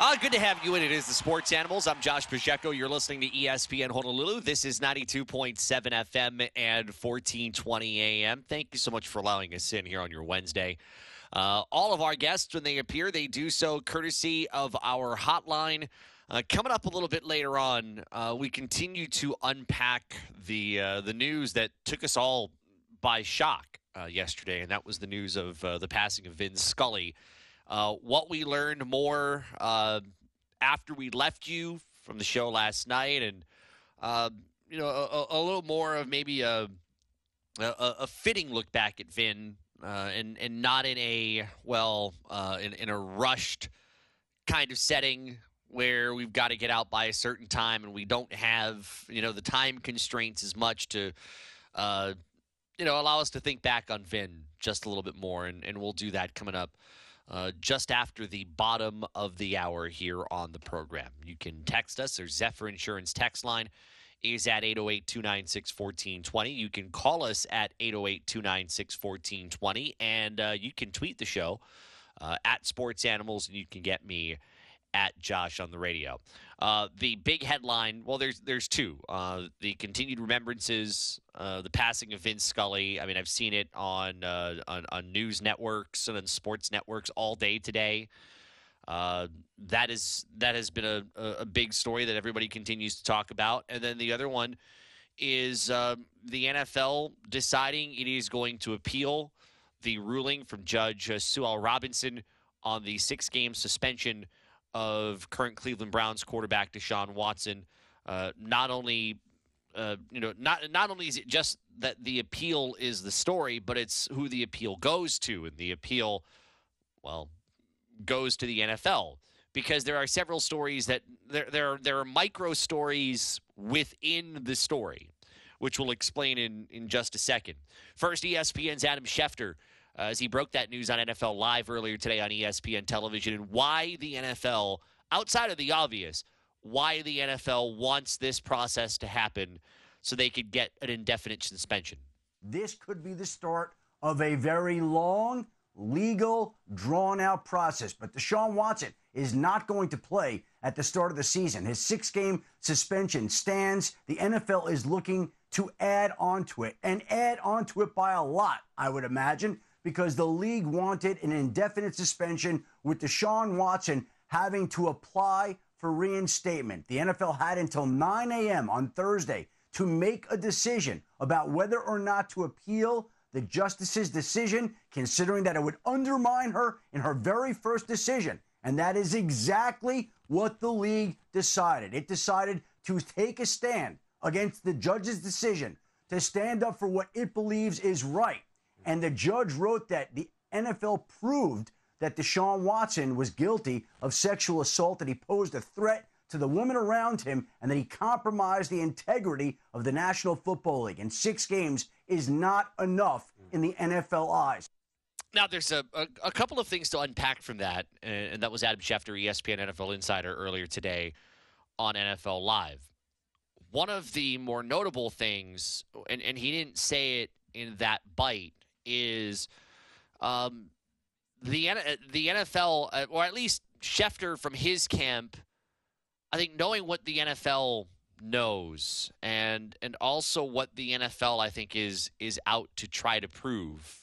Uh, good to have you in. It is the Sports Animals. I'm Josh Pacheco. You're listening to ESPN Honolulu. This is 92.7 FM and 1420 AM. Thank you so much for allowing us in here on your Wednesday. Uh, all of our guests, when they appear, they do so courtesy of our hotline. Uh, coming up a little bit later on, uh, we continue to unpack the uh, the news that took us all by shock uh, yesterday, and that was the news of the passing of Vin Scully. Uh, what we learned more uh, after we left you from the show last night, and uh, you know a, a, little more of maybe a, a, a fitting look back at Vin, uh, and and not in a well uh, in, in a rushed kind of setting where we've got to get out by a certain time and we don't have you know the time constraints as much to uh, you know allow us to think back on Vin just a little bit more, and, and we'll do that coming up uh, just after the bottom of the hour here on the program. You can text us. Our Zephyr Insurance text line is at 808 296 1420. You can call us at 808 296 1420. And uh, you can tweet the show uh, at Sports Animals, and you can get me at Josh on the radio. Uh, the big headline, well, there's there's two. Uh, the continued remembrances, uh, the passing of Vin Scully. I mean, I've seen it on, uh, on, on news networks and on sports networks all day today. Uh, that is that has been a, a big story that everybody continues to talk about. And then the other one is um, the NFL deciding it is going to appeal the ruling from Judge uh, Sue L. Robinson on the six game suspension of current Cleveland Browns quarterback Deshaun Watson. Uh, not only, uh, you know, not not only is it just that the appeal is the story, but it's who the appeal goes to, and the appeal, well, goes to the NFL because there are several stories that there there are, there are micro stories within the story, which we'll explain in in just a second. First, ESPN's Adam Schefter uh, as he broke that news on NFL Live earlier today on ESPN television and why the NFL, outside of the obvious, why the NFL wants this process to happen so they could get an indefinite suspension. This could be the start of a very long, legal, drawn out process. But Deshaun Watson is not going to play at the start of the season. His six game suspension stands. The NFL is looking to add onto it and add onto it by a lot, I would imagine because the league wanted an indefinite suspension with Deshaun Watson having to apply for reinstatement. The NFL had until 9 a.m. on Thursday to make a decision about whether or not to appeal the justice's decision, considering that it would undermine her in her very first decision. And that is exactly what the league decided. It decided to take a stand against the judge's decision to stand up for what it believes is right. And the judge wrote that the NFL proved that Deshaun Watson was guilty of sexual assault, that he posed a threat to the women around him, and that he compromised the integrity of the National Football League. And six games is not enough in the NFL eyes. Now, there's a, a, a couple of things to unpack from that, and that was Adam Schefter, ESPN NFL Insider, earlier today on NFL Live. One of the more notable things, and, and he didn't say it in that bite, is um, the the NFL, uh, or at least Schefter from his camp. I think knowing what the NFL knows, and and also what the NFL I think is is out to try to prove.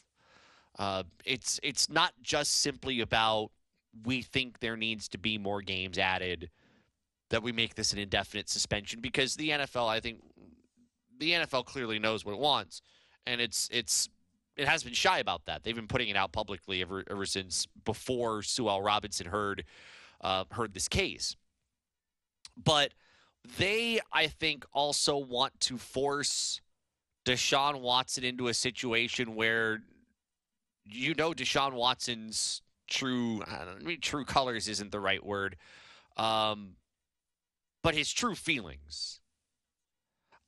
Uh, it's it's not just simply about we think there needs to be more games added that we make this an indefinite suspension because the NFL I think the NFL clearly knows what it wants and it's it's it has been shy about that. They've been putting it out publicly ever ever since before Sue L. Robinson heard uh, heard this case. But they, I think, also want to force Deshaun Watson into a situation where you know Deshaun Watson's true I mean true colors isn't the right word. Um, but his true feelings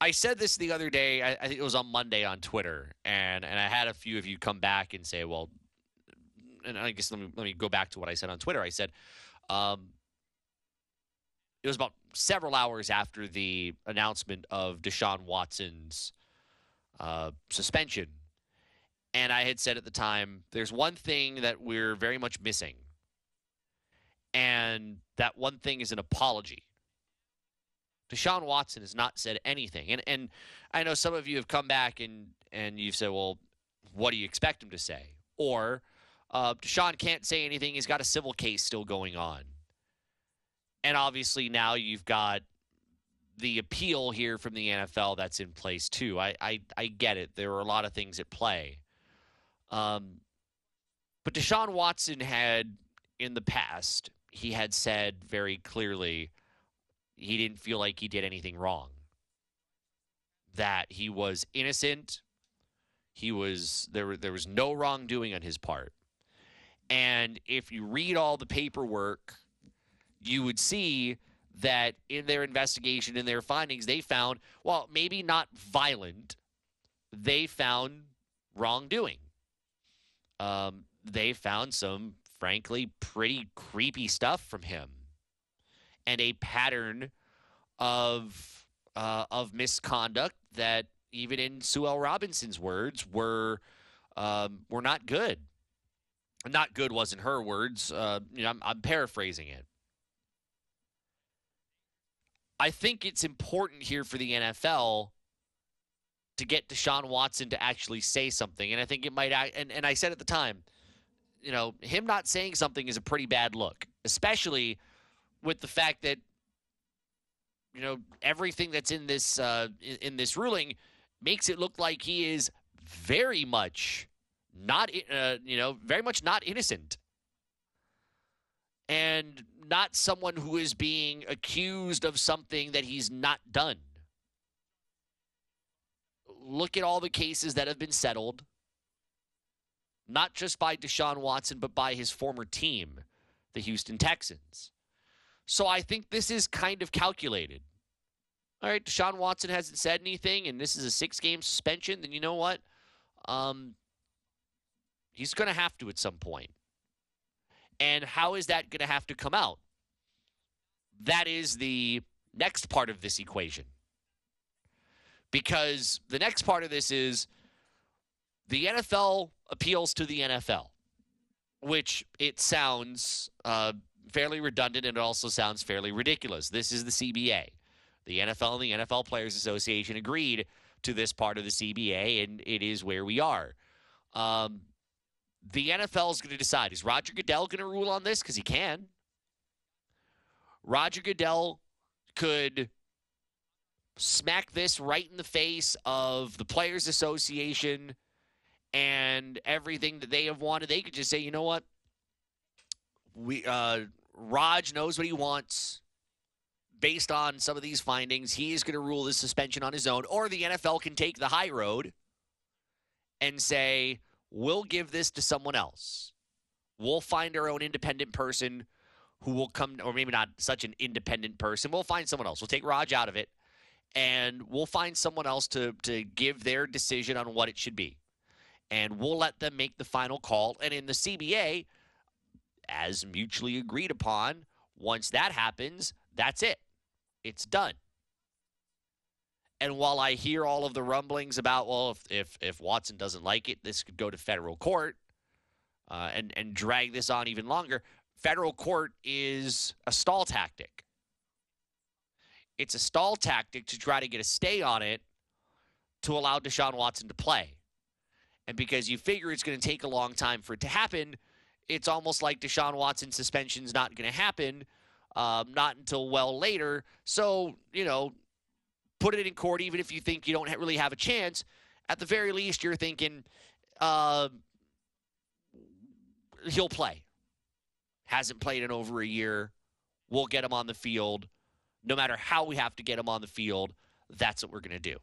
I said this the other day. I, I, think it was on Monday on Twitter, and and I had a few of you come back and say, well, and I guess let me let me go back to what I said on Twitter. I said, um, it was about several hours after the announcement of Deshaun Watson's uh, suspension, and I had said at the time, there's one thing that we're very much missing, And that one thing is an apology. Deshaun Watson has not said anything. And and I know some of you have come back and and you've said, well, what do you expect him to say? Or uh, Deshaun can't say anything. He's got a civil case still going on. And obviously now you've got the appeal here from the NFL that's in place too. I I, I get it. There are a lot of things at play. Um, but Deshaun Watson had in the past, he had said very clearly he didn't feel like he did anything wrong. That he was innocent. He was there there was no wrongdoing on his part. And if you read all the paperwork, you would see that in their investigation, in their findings, they found, well, maybe not violent, they found wrongdoing. Um, they found some, frankly, pretty creepy stuff from him and a pattern of uh, of misconduct that, even in Sue L. Robinson's words, were um, were not good. Not good wasn't her words. Uh, you know, I'm, I'm paraphrasing it. I think it's important here for the NFL to get Deshaun Watson to actually say something. And I think it might, and, and I said at the time, you know, him not saying something is a pretty bad look, especially with the fact that, you know, everything that's in this, uh, in, in this ruling makes it look like he is very much not, uh, you know, very much not innocent. And not someone who is being accused of something that he's not done. Look at all the cases that have been settled, not just by Deshaun Watson, but by his former team, the Houston Texans. So I think this is kind of calculated. All right, Deshaun Watson hasn't said anything, and this is a six game suspension, then you know what? Um, he's going to have to at some point. And how is that going to have to come out? That is the next part of this equation. Because the next part of this is the NFL appeals to the NFL, which it sounds uh, fairly redundant and it also sounds fairly ridiculous. This is the CBA. The NFL and the NFL Players Association agreed to this part of the CBA, and it is where we are. Um, the NFL is going to decide is Roger Goodell going to rule on this? Because he can. Roger Goodell could smack this right in the face of the Players Association and everything that they have wanted. They could just say, you know what? We uh, Rog knows what he wants. Based on some of these findings, he is going to rule this suspension on his own, or the NFL can take the high road and say, we'll give this to someone else. We'll find our own independent person who will come, or maybe not such an independent person. We'll find someone else. We'll take Rog out of it, and we'll find someone else to to give their decision on what it should be, and we'll let them make the final call. And in the CBA, as mutually agreed upon, once that happens, that's it. It's done. And while I hear all of the rumblings about, well, if if, if Watson doesn't like it, this could go to federal court uh, and and drag this on even longer. Federal court is a stall tactic. It's a stall tactic to try to get a stay on it to allow Deshaun Watson to play. And because you figure it's going to take a long time for it to happen, it's almost like Deshaun Watson's suspension's not going to happen, um, not until well later. So, you know, put it in court, even if you think you don't really have a chance. At the very least, you're thinking uh, he'll play. Hasn't played in over a year. We'll get him on the field. No matter how we have to get him on the field, that's what we're going to do.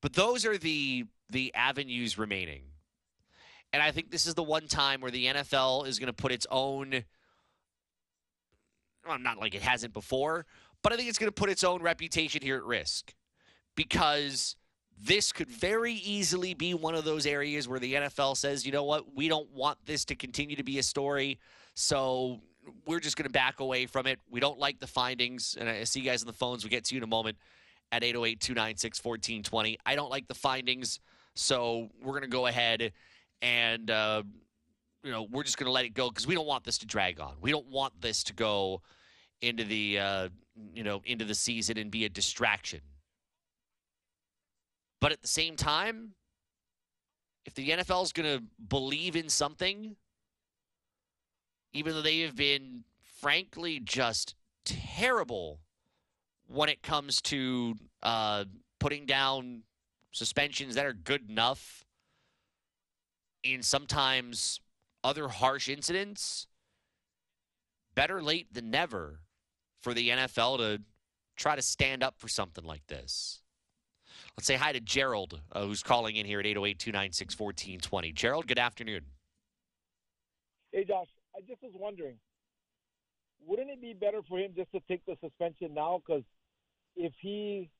But those are the the avenues remaining. And I think this is the one time where the NFL is going to put its own well, not like it hasn't before, but I think it's going to put its own reputation here at risk because this could very easily be one of those areas where the NFL says, you know what, we don't want this to continue to be a story. So we're just going to back away from it. We don't like the findings. And I see you guys on the phones. We'll get to you in a moment at 808 296 1420. I don't like the findings. So we're going to go ahead and uh, you know, we're just going to let it go because we don't want this to drag on. We don't want this to go into the, uh, you know, into the season and be a distraction. But at the same time, if the NFL is going to believe in something, even though they have been frankly just terrible when it comes to uh, putting down suspensions that are good enough in sometimes other harsh incidents, better late than never for the NFL to try to stand up for something like this. Let's say hi to Gerald, uh, who's calling in here at 808 296 1420. Gerald, good afternoon. Hey, Josh. I just was wondering, wouldn't it be better for him just to take the suspension now? Because if he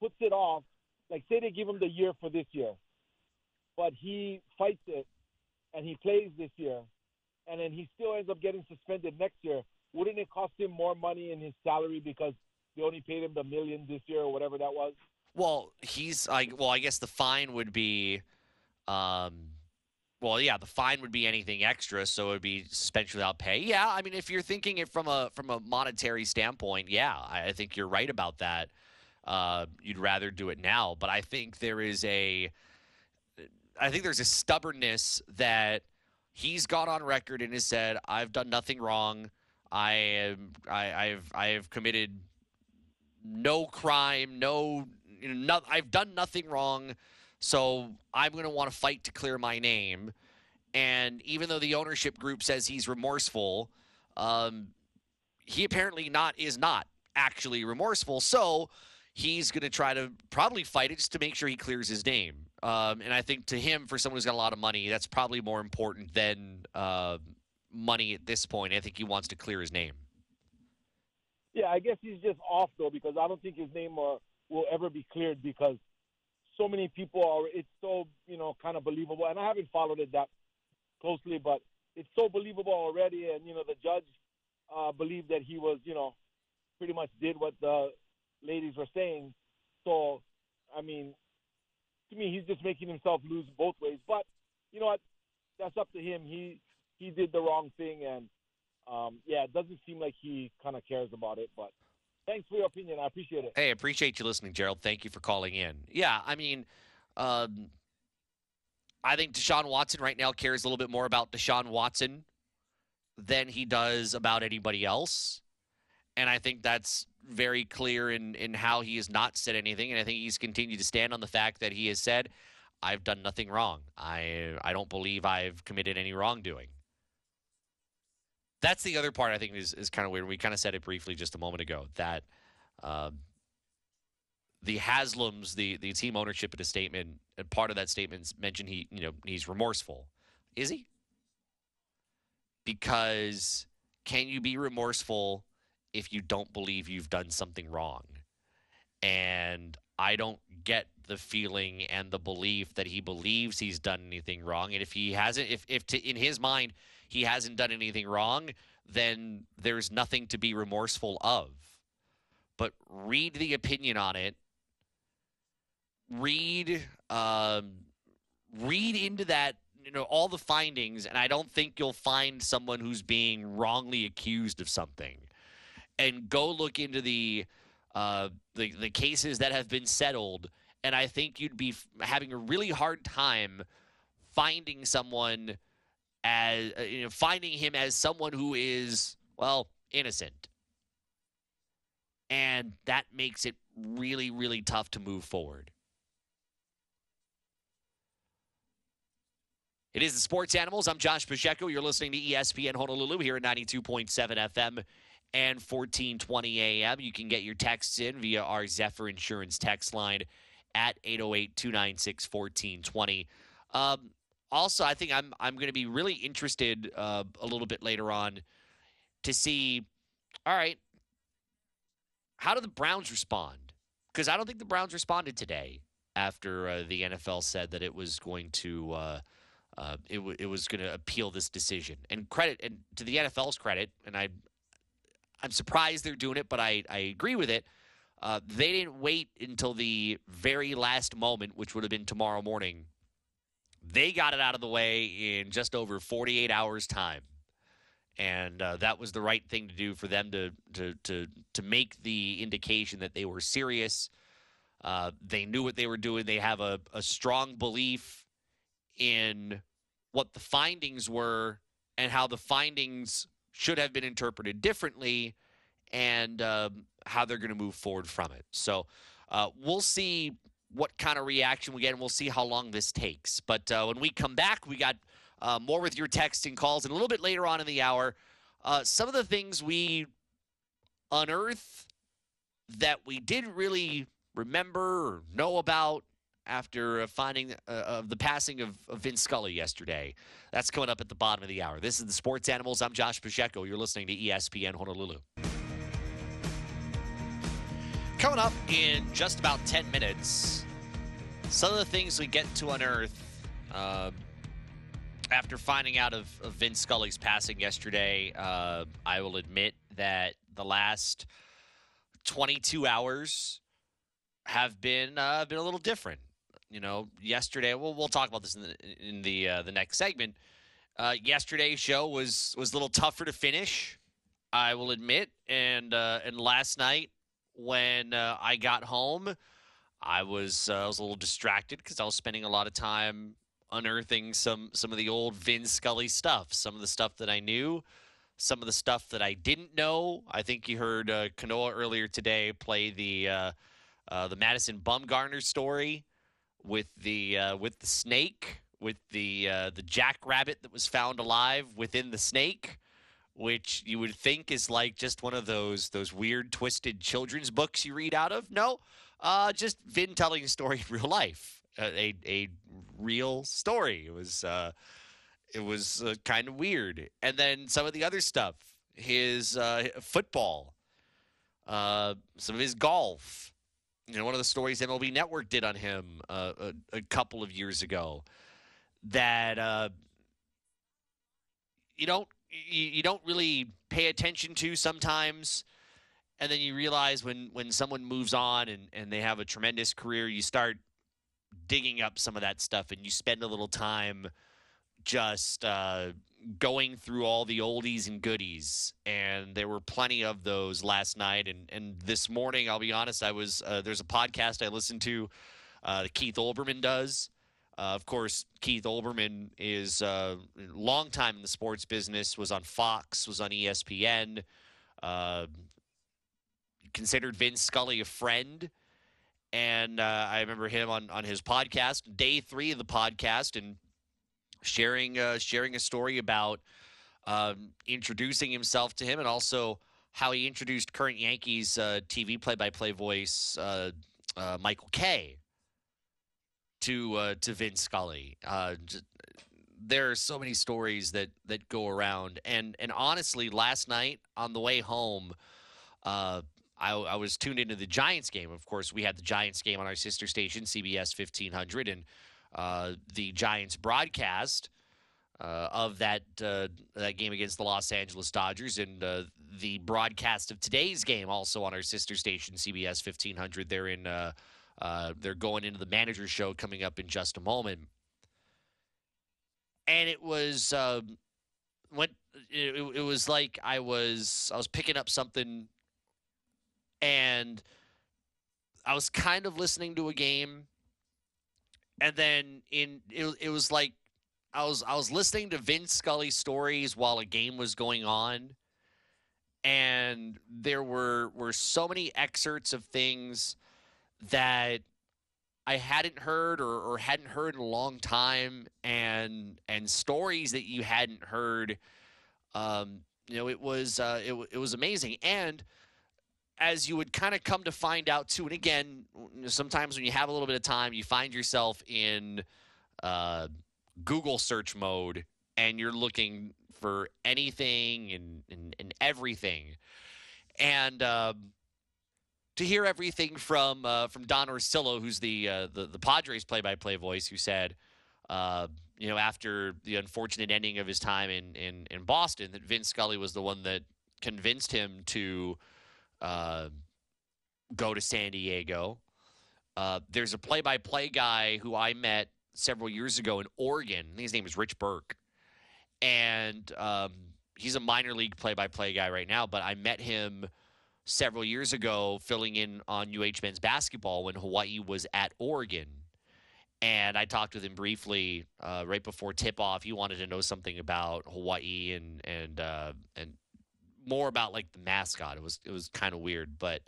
puts it off, like say they give him the year for this year, but he fights it and he plays this year, and then he still ends up getting suspended next year, wouldn't it cost him more money in his salary because they only paid him the million this year or whatever that was? Well, he's like, well, I guess the fine would be, um, well, yeah, the fine would be anything extra, so it would be suspension without pay. Yeah, I mean, if you're thinking it from a from a monetary standpoint, yeah, I, I think you're right about that. Uh, you'd rather do it now, but I think there is a, I think there's a stubbornness that he's got on record and has said, "I've done nothing wrong. I am, I, I've, I have committed no crime, no, I've done nothing wrong." So I'm going to want to fight to clear my name. And even though the ownership group says he's remorseful, um, he apparently not is not actually remorseful. So he's going to try to probably fight it just to make sure he clears his name. Um, and I think to him, for someone who's got a lot of money, that's probably more important than uh, money at this point. I think he wants to clear his name. Yeah, I guess he's just off though because I don't think his name uh, will ever be cleared because so many people are. It's so you know kind of believable, and I haven't followed it that closely, but it's so believable already. And you know the judge uh, believed that he was you know pretty much did what the ladies were saying. So I mean, to me, he's just making himself lose both ways. But you know what? That's up to him. He he did the wrong thing, and um, yeah, it doesn't seem like he kind of cares about it, but thanks for your opinion. I appreciate it. Hey, appreciate you listening, Gerald. Thank you for calling in. Yeah, I mean, um, I think Deshaun Watson right now cares a little bit more about Deshaun Watson than he does about anybody else. And I think that's very clear in, in how he has not said anything. And I think he's continued to stand on the fact that he has said, I've done nothing wrong. I I don't believe I've committed any wrongdoing. That's the other part I think is, is kind of weird. We kind of said it briefly just a moment ago that um, the Haslams, the the team ownership in a statement, and part of that statement mentioned he you know he's remorseful. Is he? Because can you be remorseful if you don't believe you've done something wrong? And I don't get the feeling and the belief that he believes he's done anything wrong. And if he hasn't, if if to, in his mind he hasn't done anything wrong, then there's nothing to be remorseful of. But read the opinion on it. Read, um, read into that. You know all the findings, and I don't think you'll find someone who's being wrongly accused of something. And go look into the uh, the the cases that have been settled, and I think you'd be having a really hard time finding someone as uh, you know, finding him as someone who is well innocent, and that makes it really really tough to move forward. It is the Sports Animals. I'm Josh Pacheco. You're listening to ESPN Honolulu here at 92.7 FM and 1420 AM. You can get your texts in via our Zephyr Insurance text line at 808 296 1420. Um, also, I think I'm I'm going to be really interested uh, a little bit later on to see. All right, how do the Browns respond? Because I don't think the Browns responded today after uh, the NFL said that it was going to uh, uh, it, w- it was going to appeal this decision. And credit and to the NFL's credit, and I I'm surprised they're doing it, but I I agree with it. Uh, they didn't wait until the very last moment, which would have been tomorrow morning, They got it out of the way in just over 48 hours' time. And uh, that was the right thing to do for them to, to, to, to make the indication that they were serious. Uh, they knew what they were doing. They have a, a strong belief in what the findings were and how the findings should have been interpreted differently and um, how they're going to move forward from it. So uh, we'll see what kind of reaction we get, and we'll see how long this takes. But uh, when we come back, we got uh, more with your texting calls, and a little bit later on in the hour, uh, some of the things we unearth that we didn't really remember or know about after uh, finding uh, of the passing of, of Vin Scully yesterday. That's coming up at the bottom of the hour. This is the Sports Animals. I'm Josh Pacheco. You're listening to ESPN Honolulu. Coming up in just about 10 minutes, some of the things we get to unearth uh, after finding out of, of, Vin Scully's passing yesterday. Uh, I will admit that the last 22 hours have been uh, been a little different. You know, yesterday. Well, we'll talk about this in the in the uh, the next segment. Uh, yesterday's show was was a little tougher to finish. I will admit, and uh, and last night when uh, I got home, I was uh, I was a little distracted because I was spending a lot of time unearthing some some of the old Vin Scully stuff, some of the stuff that I knew, some of the stuff that I didn't know. I think you heard uh, Kanoa earlier today play the uh, uh, the Madison Bumgarner story with the uh, with the snake, with the uh, the jackrabbit that was found alive within the snake which you would think is like just one of those those weird twisted children's books you read out of. No, uh, just Vin telling a story in real life, uh, a a real story. It was uh, it was uh, kind of weird, and then some of the other stuff, his football, some of his golf. You know, one of the stories MLB Network did on him a, a, couple of years ago that you don't you, you don't really pay attention to sometimes. And then you realize when when someone moves on and and they have a tremendous career you start digging up some of that stuff and you spend a little time just uh, going through all the oldies and goodies and there were plenty of those last night and and this morning i'll be honest i was uh, there's a podcast i listened to uh, keith olbermann does uh, of course, Keith Olbermann is a uh, long time in the sports business. Was on Fox, was on ESPN. Uh, considered Vin Scully a friend, and uh, I remember him on on his podcast, day three of the podcast, and sharing uh, sharing a story about um, introducing himself to him, and also how he introduced current Yankees uh, TV play by play voice Michael Kay to uh, to Vin Scully. Uh, just, there are so many stories that that go around, and and honestly, last night on the way home, uh, I, I, was tuned into the Giants game. Of course, we had the Giants game on our sister station, CBS fifteen hundred, and uh, the Giants broadcast. Uh, of that uh, that game against the Los Angeles Dodgers and uh, the broadcast of today's game also on our sister station CBS 1500 there in uh, uh, they're going into the manager show coming up in just a moment. And it was uh, went. It, it was like I was I was picking up something, and I was kind of listening to a game, and then in it, it was like I was I was listening to Vin Scully stories while a game was going on, and there were were so many excerpts of things that I hadn't heard or, or hadn't heard in a long time, and and stories that you hadn't heard. Um, you know, it was uh, it, it was amazing, and as you would kind of come to find out too, and again, sometimes when you have a little bit of time, you find yourself in uh, Google search mode, and you're looking for anything and and, and everything, and. Um, to hear everything from uh, from Don Orsillo, who's the uh, the, the Padres play-by-play voice, who said, uh, you know, after the unfortunate ending of his time in, in in Boston, that Vin Scully was the one that convinced him to uh, go to San Diego. Uh, there's a play-by-play guy who I met several years ago in Oregon. His name is Rich Burke, and um, he's a minor league play-by-play guy right now. But I met him several years ago, filling in on UH men's basketball when Hawaii was at Oregon. And I talked with him briefly uh, right before tip-off. He wanted to know something about Hawaii and and uh, and more about like the mascot. It was it was kind of weird, but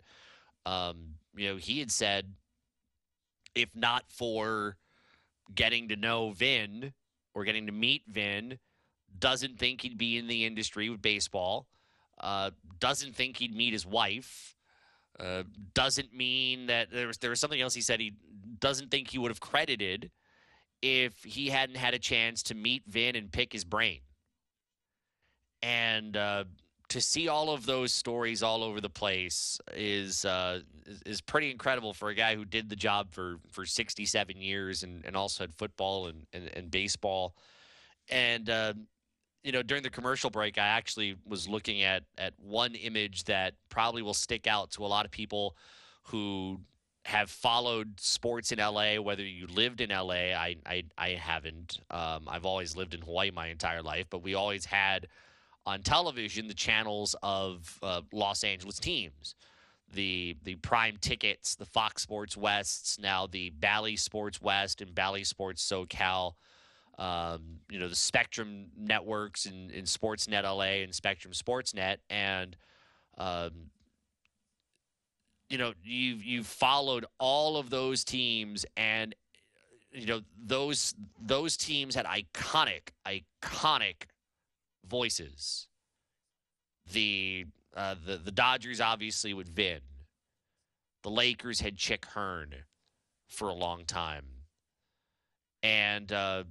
um, you know, he had said if not for getting to know Vin or getting to meet Vin, doesn't think he'd be in the industry with baseball. Uh, doesn't think he'd meet his wife. Uh, doesn't mean that there was there was something else he said he doesn't think he would have credited if he hadn't had a chance to meet Vin and pick his brain. And uh, to see all of those stories all over the place is uh, is, pretty incredible for a guy who did the job for for 67 years and, and also had football and, and, and baseball. And uh, you know, during the commercial break, I actually was looking at at one image that probably will stick out to a lot of people who have followed sports in LA, whether you lived in LA. I I, I haven't. Um, I've always lived in Hawaii my entire life, but we always had on television the channels of uh, Los Angeles teams. The the prime tickets, the Fox Sports Wests, now the Bally Sports West and Bally Sports SoCal. Um, you know the Spectrum networks and, in Sportsnet LA and Spectrum Sportsnet, and um, you know you've you've followed all of those teams, and you know those those teams had iconic iconic voices. The uh, the the Dodgers obviously with Vin. The Lakers had Chick Hearn for a long time, and uh,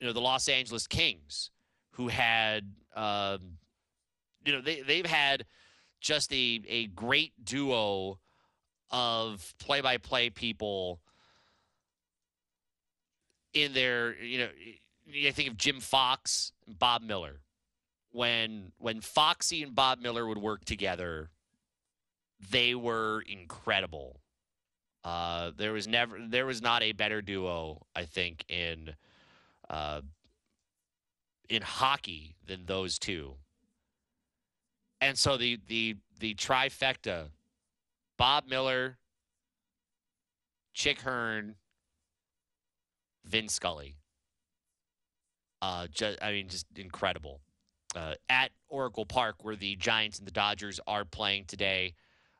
you know the Los Angeles Kings, who had um, you know they they've had just a a great duo of play by play people in their you know I think of Jim Fox and Bob Miller. When when Foxy and Bob Miller would work together, they were incredible. Uh, there was never there was not a better duo, I think, in uh, in hockey than those two. And so the the the trifecta, Bob Miller, Chick Hearn, Vin Scully. Uh, just, I mean, just incredible. Uh, at Oracle Park, where the Giants and the Dodgers are playing today,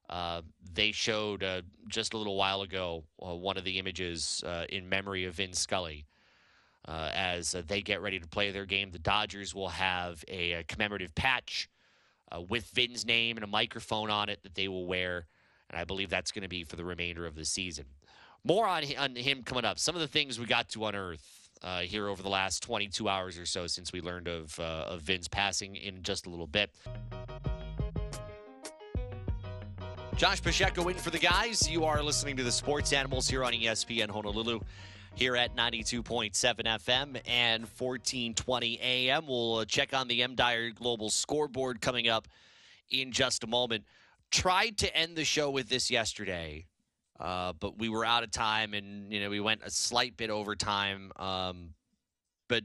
uh, they showed uh, just a little while ago uh, one of the images uh, in memory of Vin Scully. As they get ready to play their game, the Dodgers will have a, a commemorative patch with Vin's name and a microphone on it that they will wear, and I believe that's going to be for the remainder of the season. More on, on him coming up. Some of the things we got to unearth uh, here over the last 22 hours or so since we learned of, uh, of Vin's passing in just a little bit. Josh Pacheco in for the guys. You are listening to the Sports Animals here on ESPN Honolulu here at 92.7 FM and 1420 AM. We'll uh, check on the M Dyer Global scoreboard coming up in just a moment. Tried to end the show with this yesterday uh, but we were out of time, and you know we went a slight bit over time. Um, but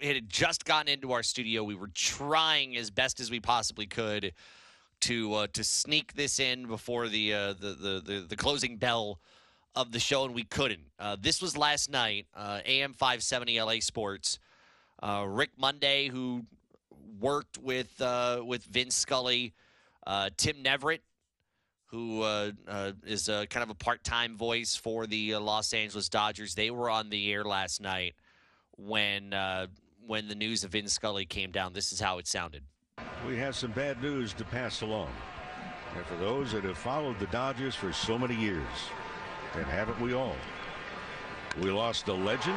it had just gotten into our studio. We were trying as best as we possibly could to uh, to sneak this in before the, uh, the, the, the the closing bell of the show, and we couldn't. Uh, this was last night, uh, AM 570 LA Sports. Uh, Rick Monday, who worked with with Vin Scully, Tim Neverett, who uh, uh, is a, kind of a part-time voice for the uh, Los Angeles Dodgers. They were on the air last night when uh, when the news of Vin Scully came down. This is how it sounded. We have some bad news to pass along. And for those that have followed the Dodgers for so many years, and haven't we all? We lost a legend.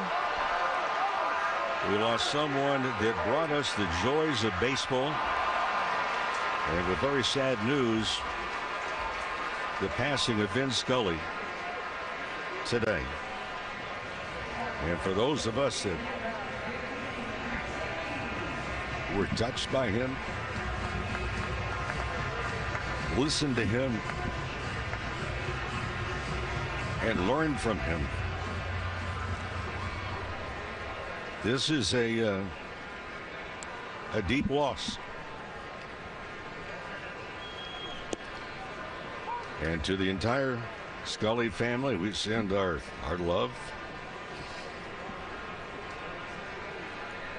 We lost someone that brought us the joys of baseball. And with very sad news, the passing of Vin Scully today. And for those of us that were touched by him, listened to him, and learned from him, This is a uh, a deep loss. And to the entire Scully family, we send our, our love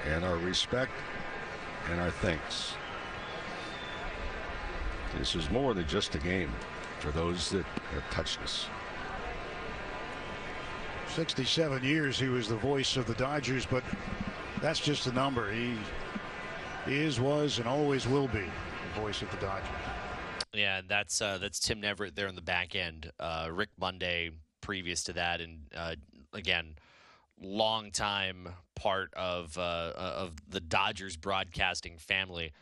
and our respect and our thanks. This is more than just a game for those that have touched us. 67 years he was the voice of the Dodgers, but that's just a number. He is, was, and always will be the voice of the Dodgers. Yeah, that's uh, that's Tim Neverett there in the back end. Uh, Rick Monday previous to that, and uh, again, long time part of uh, of the Dodgers broadcasting family.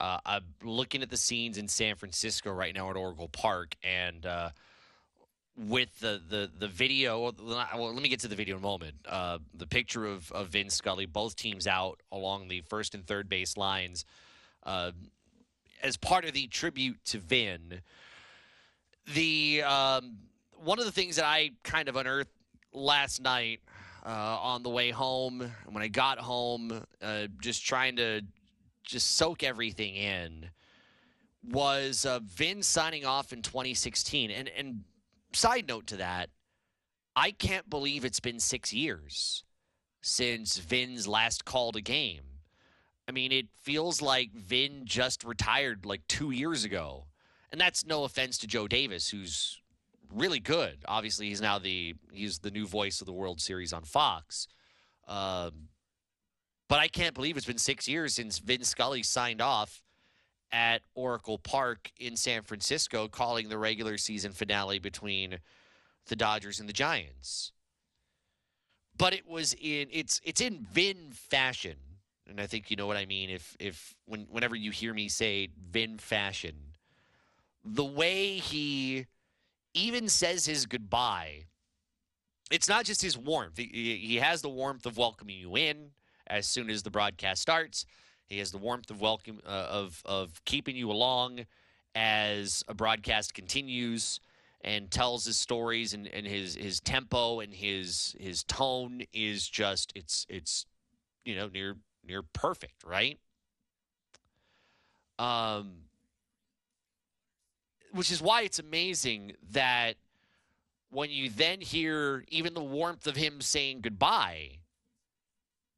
Uh, I'm looking at the scenes in San Francisco right now at Oracle Park, and uh, with the, the, the video, well, let me get to the video in a moment. Uh, the picture of, of Vin Scully, both teams out along the first and third base lines. As part of the tribute to Vin, the um, one of the things that I kind of unearthed last night uh, on the way home, when I got home, uh, just trying to just soak everything in, was uh, Vin signing off in 2016. And and side note to that, I can't believe it's been six years since Vin's last called a game. I mean, it feels like Vin just retired like two years ago. And that's no offense to Joe Davis, who's really good. Obviously, he's now the he's the new voice of the World Series on Fox. Um, but I can't believe it's been six years since Vin Scully signed off at Oracle Park in San Francisco, calling the regular season finale between the Dodgers and the Giants. But it was in it's it's in Vin fashion, and I think you know what I mean. If if when whenever you hear me say Vin fashion, the way he even says his goodbye, it's not just his warmth. He, he has the warmth of welcoming you in as soon as the broadcast starts. He has the warmth of welcome uh, of of keeping you along as a broadcast continues and tells his stories and, and his his tempo and his his tone is just it's it's you know near near perfect, right? Um which is why it's amazing that when you then hear even the warmth of him saying goodbye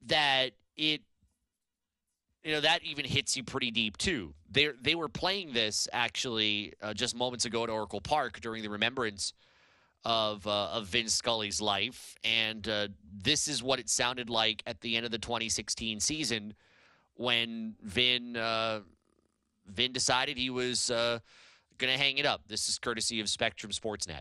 that it you know that even hits you pretty deep too. They they were playing this actually uh, just moments ago at Oracle Park during the remembrance of uh, of Vin Scully's life, and uh, this is what it sounded like at the end of the 2016 season when Vin uh, Vin decided he was uh, going to hang it up. This is courtesy of Spectrum Sportsnet.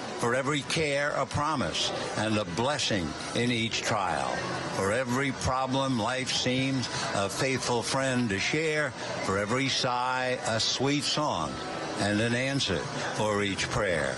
for every care, a promise, and a blessing in each trial. For every problem, life seems a faithful friend to share. For every sigh, a sweet song and an answer for each prayer.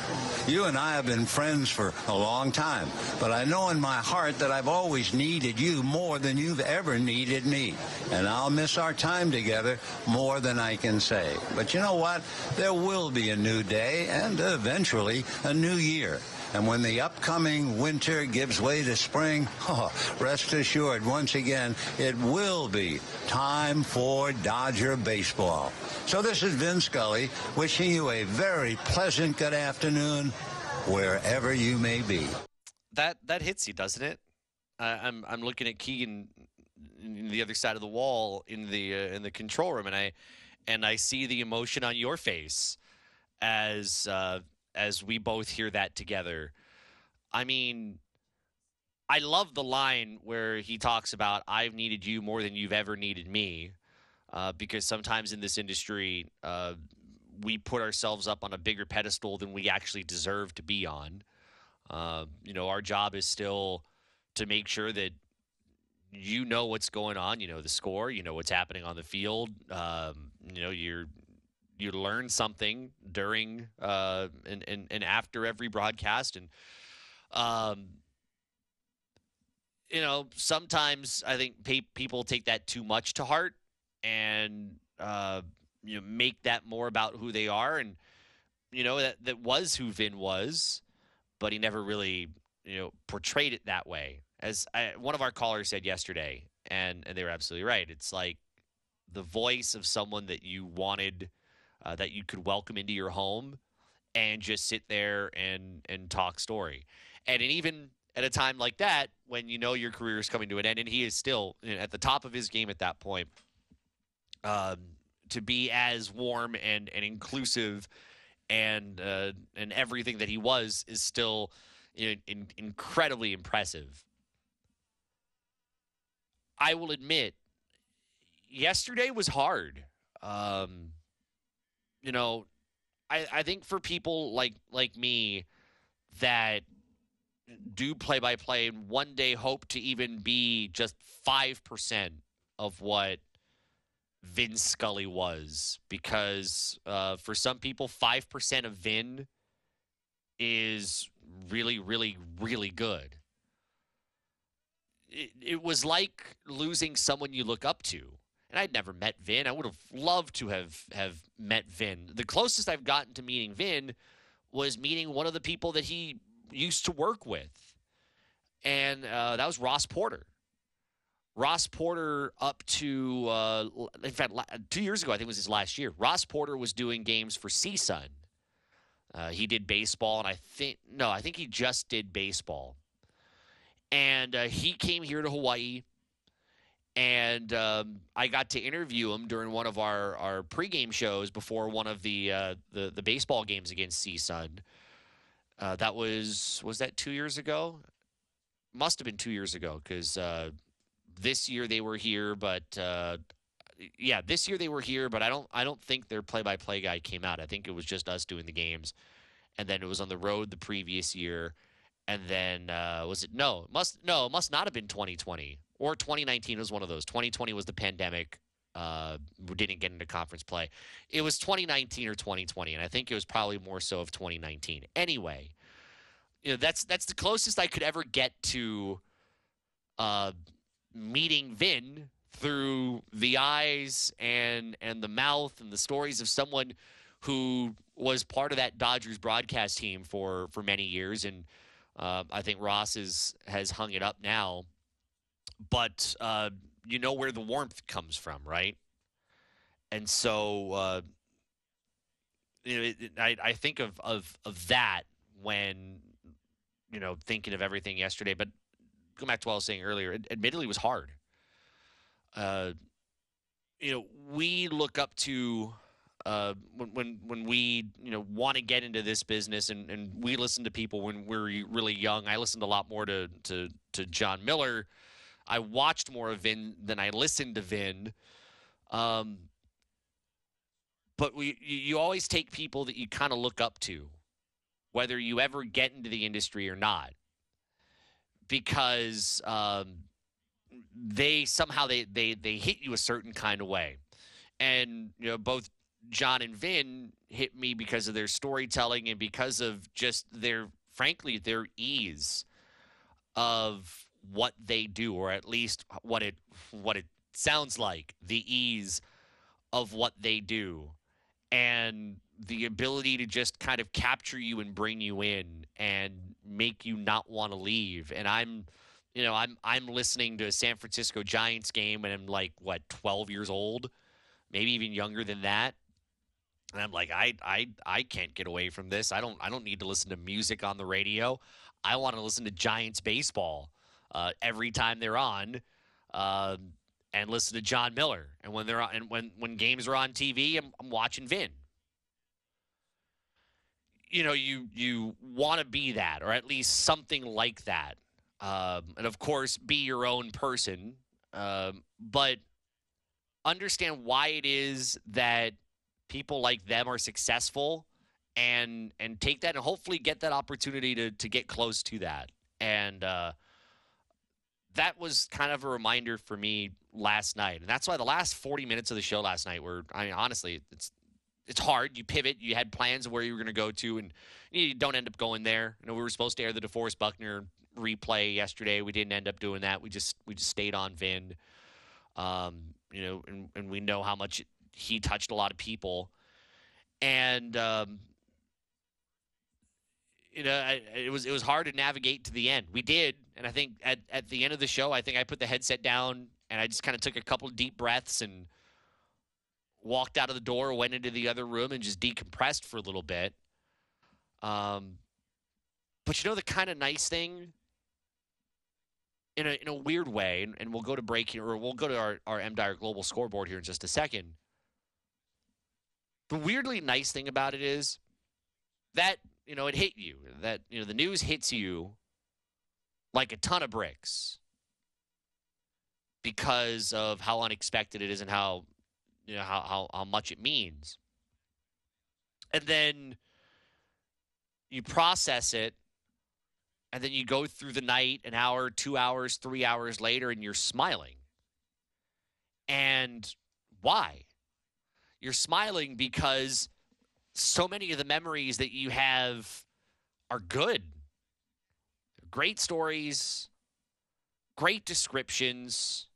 You and I have been friends for a long time, but I know in my heart that I've always needed you more than you've ever needed me. And I'll miss our time together more than I can say. But you know what? There will be a new day and eventually a new year. And when the upcoming winter gives way to spring, oh, rest assured, once again, it will be time for Dodger baseball. So this is Vin Scully wishing you a very pleasant good afternoon wherever you may be. That that hits you, doesn't it? I'm I'm looking at Keegan the other side of the wall in the uh, in the control room, and I and I see the emotion on your face as uh, as we both hear that together. I mean, I love the line where he talks about "I've needed you more than you've ever needed me." uh, because sometimes in this industry, uh, we put ourselves up on a bigger pedestal than we actually deserve to be on. Uh, you know, our job is still to make sure that you know what's going on. You know the score. You know what's happening on the field. Um, you know you're you learn something during uh, and, and and after every broadcast, and um, you know sometimes I think pe- people take that too much to heart and uh, you know make that more about who they are, and you know that that was who Vin was, but he never really you know portrayed it that way. As I, one of our callers said yesterday, and and they were absolutely right. It's like the voice of someone that you wanted uh, that you could welcome into your home and just sit there and and talk story. And, even at a time like that, when you know your career is coming to an end, and he is still at the top of his game at that point, um, to be as warm and and inclusive and uh, and everything that he was is still in, incredibly impressive. I will admit, yesterday was hard. Um, you know, I, I think for people like like me that do play by play and one day hope to even be just five percent of what Vin Scully was, because uh, for some people, five percent of Vin is really, really, really good. It, it was like losing someone you look up to and I'd never met Vin. I would have loved to have have met Vin. The closest I've gotten to meeting Vin was meeting one of the people that he used to work with, and uh, that was Ross Porter. Ross Porter, up to uh, in fact, two years ago, I think it was his last year. Ross Porter was doing games for CSUN. Uh, he did baseball, and I think no, I think he just did baseball. And uh, he came here to Hawaii and um, I got to interview him during one of our, our pregame shows before one of the uh, the, the baseball games against CSUN. Uh, that was was that two years ago? Must have been two years ago because uh, this year they were here, but uh, yeah, this year they were here, but I don't I don't think their play by play guy came out. I think it was just us doing the games, and then it was on the road the previous year, and then uh, was it no must no must not have been 2020 or 2019 was one of those. 2020 was the pandemic. Uh, we didn't get into conference play. It was 2019 or 2020, and I think it was probably more so of 2019. Anyway, you know that's that's the closest I could ever get to uh, meeting Vin through the eyes and and the mouth and the stories of someone who was part of that Dodgers broadcast team for for many years, and uh, I think Ross is has hung it up now but uh, you know where the warmth comes from, right? And so, uh, you know, it, it, I, I think of, of of that when you know thinking of everything yesterday. But go back to what I was saying earlier. It, admittedly, was hard. Uh, you know, we look up to uh, when when when we you know want to get into this business, and, and we listen to people when we're really young. I listened a lot more to to to Jon Miller I watched more of Vin than I listened to Vin. Um, but we, you always take people that you kind of look up to, whether you ever get into the industry or not, because um, they somehow they, they they hit you a certain kind of way, and you know both Jon and Vin hit me because of their storytelling and because of just their frankly their ease of what they do, or at least what it what it sounds like, the ease of what they do, and the ability to just kind of capture you and bring you in and make you not want to leave. And I'm, you know, I'm I'm listening to a San Francisco Giants game, and I'm like, what, 12 years old, maybe even younger than that. And I'm like, I, I, I can't get away from this. I don't, I don't need to listen to music on the radio. I want to listen to Giants baseball uh, every time they're on, uh, and listen to Jon Miller. And when they're on, and when when games are on TV, I'm, I'm watching Vin. You know, you you want to be that, or at least something like that, um, and of course, be your own person. Um, but understand why it is that people like them are successful and and take that and hopefully get that opportunity to to get close to that and uh, that was kind of a reminder for me last night. And that's why the last 40 minutes of the show last night were, I mean, honestly, it's it's hard. You pivot. You had plans of where you were going to go to, and you don't end up going there. You know, we were supposed to air the DeForest Buckner replay yesterday. We didn't end up doing that. We just we just stayed on Vin. Um, you know, and, and we know how much he touched a lot of people, and um, you know, I, it was it was hard to navigate to the end. We did, and I think at at the end of the show, I think I put the headset down and I just kind of took a couple deep breaths and walked out of the door, went into the other room, and just decompressed for a little bit. Um, but you know the kind of nice thing in a in a weird way, and, and we'll go to break here, or we'll go to our, our M Dyer Global scoreboard here in just a second. The weirdly nice thing about it is that, you know, it hit you. That, you know, the news hits you like a ton of bricks because of how unexpected it is and how you know how, how, how much it means. And then you process it and then you go through the night an hour, two hours, three hours later, and you're smiling. And why? You're smiling because so many of the memories that you have are good. Great stories, great descriptions,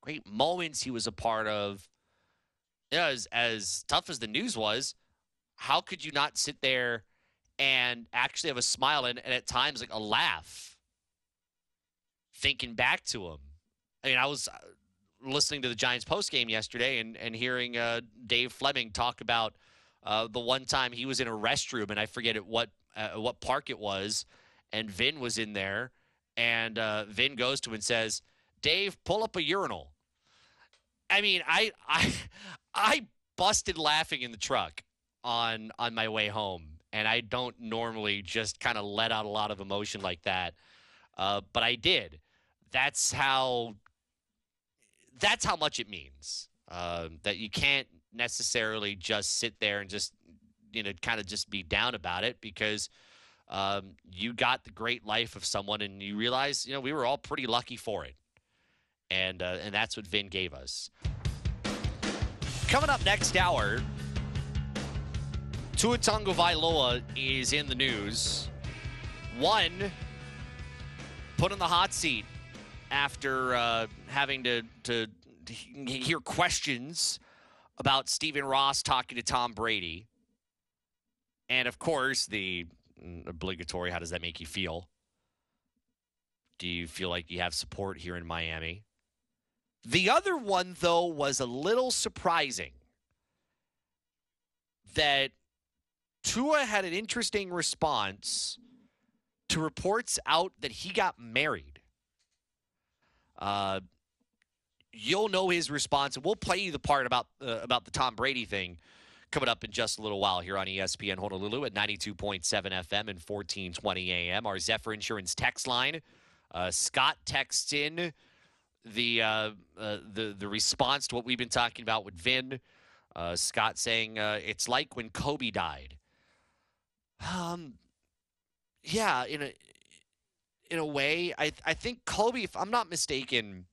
great moments he was a part of. Yeah, as, as tough as the news was, how could you not sit there and actually have a smile and, and at times like a laugh thinking back to him? I mean, I was uh, listening to the Giants post game yesterday and, and hearing uh, Dave Fleming talk about uh, the one time he was in a restroom and I forget at what uh, what park it was, and Vin was in there, and uh, Vin goes to him and says, "Dave, pull up a urinal." I mean, I I I busted laughing in the truck on on my way home, and I don't normally just kind of let out a lot of emotion like that, uh, but I did. That's how. That's how much it means. Uh, that you can't necessarily just sit there and just you know kind of just be down about it because um, you got the great life of someone and you realize you know we were all pretty lucky for it and uh, and that's what Vin gave us. Coming up next hour, Tua Tagovailoa is in the news. One put in the hot seat after uh, having to, to to hear questions about Stephen Ross talking to Tom Brady, and of course the obligatory. How does that make you feel? Do you feel like you have support here in Miami? The other one, though, was a little surprising that Tua had an interesting response to reports out that he got married. Uh, you'll know his response, and we'll play you the part about uh, about the Tom Brady thing coming up in just a little while here on ESPN Honolulu at 92.7 FM and 1420 AM. Our Zephyr Insurance text line. Uh, Scott texts in the uh, uh, the the response to what we've been talking about with Vin. Uh, Scott saying uh, it's like when Kobe died. Um, yeah, in a in a way, I I think Kobe, if I'm not mistaken,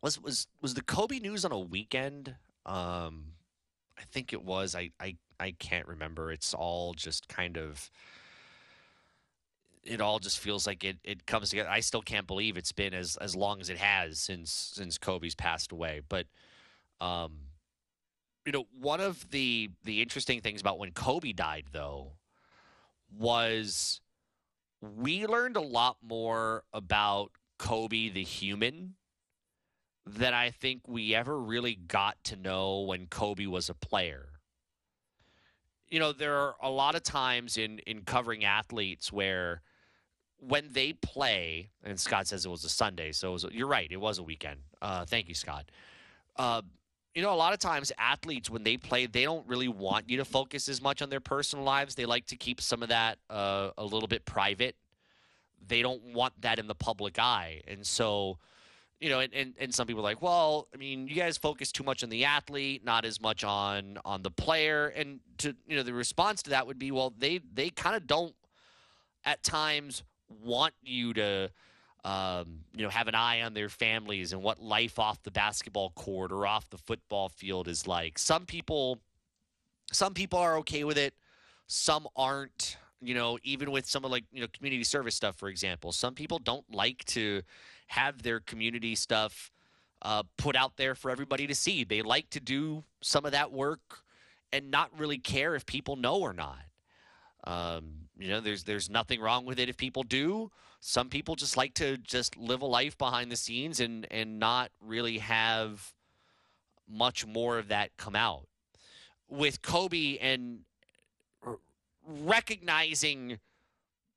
was was was the Kobe news on a weekend. Um, I think it was. I I I can't remember. It's all just kind of it all just feels like it, it comes together. I still can't believe it's been as, as long as it has since since Kobe's passed away. But um, you know, one of the the interesting things about when Kobe died though was we learned a lot more about Kobe the human than I think we ever really got to know when Kobe was a player. You know, there are a lot of times in in covering athletes where when they play, and Scott says it was a Sunday, so was, you're right, it was a weekend. Uh, thank you, Scott. Uh, you know, a lot of times athletes, when they play, they don't really want you to focus as much on their personal lives. They like to keep some of that uh, a little bit private. They don't want that in the public eye. And so, you know, and, and, and some people are like, well, I mean, you guys focus too much on the athlete, not as much on on the player. And to you know, the response to that would be, well, they they kind of don't at times want you to um, you know have an eye on their families and what life off the basketball court or off the football field is like some people some people are okay with it, some aren't. You know, even with some of like you know community service stuff, for example, some people don't like to have their community stuff uh, put out there for everybody to see. They like to do some of that work and not really care if people know or not. Um, you know, there's there's nothing wrong with it if people do. Some people just like to just live a life behind the scenes and and not really have much more of that come out. With Kobe and recognizing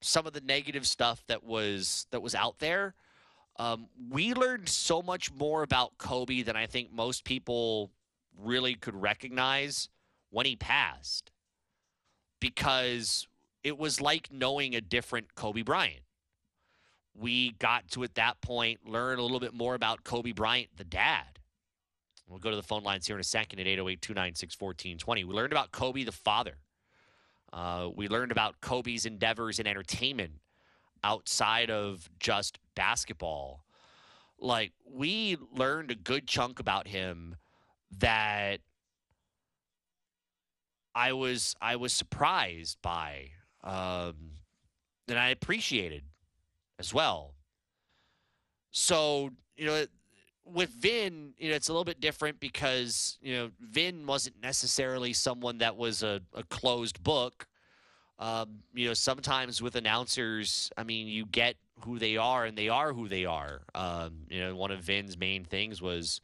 some of the negative stuff that was that was out there, um, we learned so much more about Kobe than I think most people really could recognize when he passed, because it was like knowing a different Kobe Bryant. We got to at that point learn a little bit more about Kobe Bryant, the dad. We'll go to the phone lines here in a second at 808 296 1420. We learned about Kobe, the father. Uh, we learned about Kobe's endeavors in entertainment outside of just basketball. Like, we learned a good chunk about him that I was I was surprised by, um, and I appreciated as well. So you know, with Vin, you know, it's a little bit different because you know Vin wasn't necessarily someone that was a, a closed book. Um, you know, sometimes with announcers, I mean, you get who they are, and they are who they are. Um, you know, one of Vin's main things was,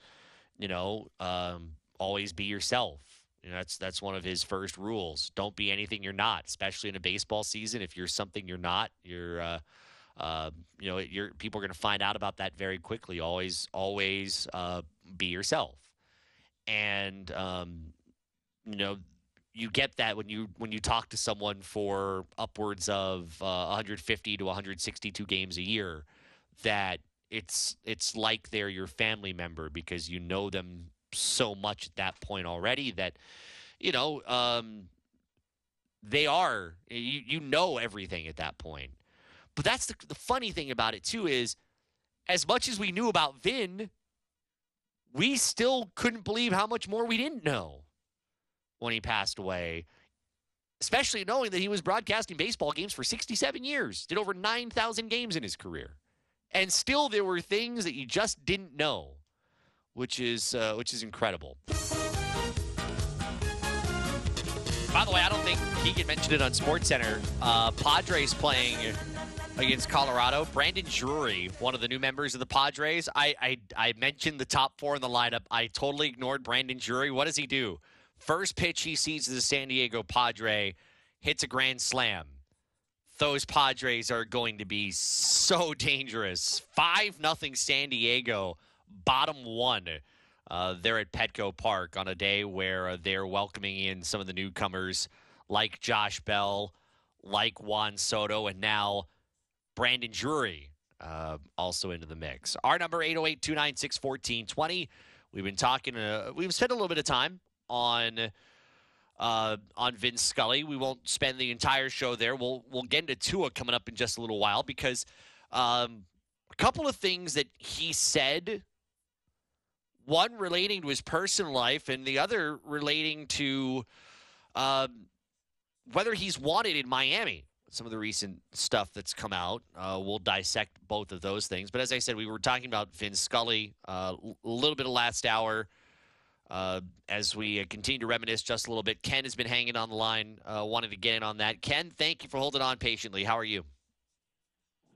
you know, um, always be yourself. You know, that's that's one of his first rules. Don't be anything you're not, especially in a baseball season. If you're something you're not, you're uh, uh, you know, you're, people are going to find out about that very quickly. Always, always uh, be yourself, and um, you know, you get that when you when you talk to someone for upwards of uh, 150 to 162 games a year, that it's it's like they're your family member because you know them so much at that point already that you know um, they are you, you know everything at that point. But that's the, the funny thing about it too is as much as we knew about Vin, we still couldn't believe how much more we didn't know when he passed away. Especially knowing that he was broadcasting baseball games for 67 years, did over 9,000 games in his career. And still there were things that you just didn't know, which is uh, which is incredible. By the way, I don't think Keegan mentioned it on SportsCenter. Uh, Padres playing against Colorado. Brandon Drury, one of the new members of the Padres. I, I, I mentioned the top four in the lineup. I totally ignored Brandon Drury. What does he do? First pitch he sees as a San Diego Padre hits a grand slam. Those Padres are going to be so dangerous. Five nothing San Diego, bottom one. Uh, they're at Petco Park on a day where they're welcoming in some of the newcomers like Josh Bell, like Juan Soto, and now Brandon Drury uh, also into the mix. Our number 808 296 1420. We've been talking, uh, we've spent a little bit of time on. Uh, on Vin Scully, we won't spend the entire show there. We'll we'll get into Tua coming up in just a little while because um, a couple of things that he said one relating to his personal life and the other relating to um, whether he's wanted in Miami some of the recent stuff that's come out. Uh, we'll dissect both of those things. But as I said, we were talking about Vin Scully uh, a little bit of last hour. Uh, as we continue to reminisce just a little bit, Ken has been hanging on the line, uh, wanted to get in on that. Ken, thank you for holding on patiently. How are you?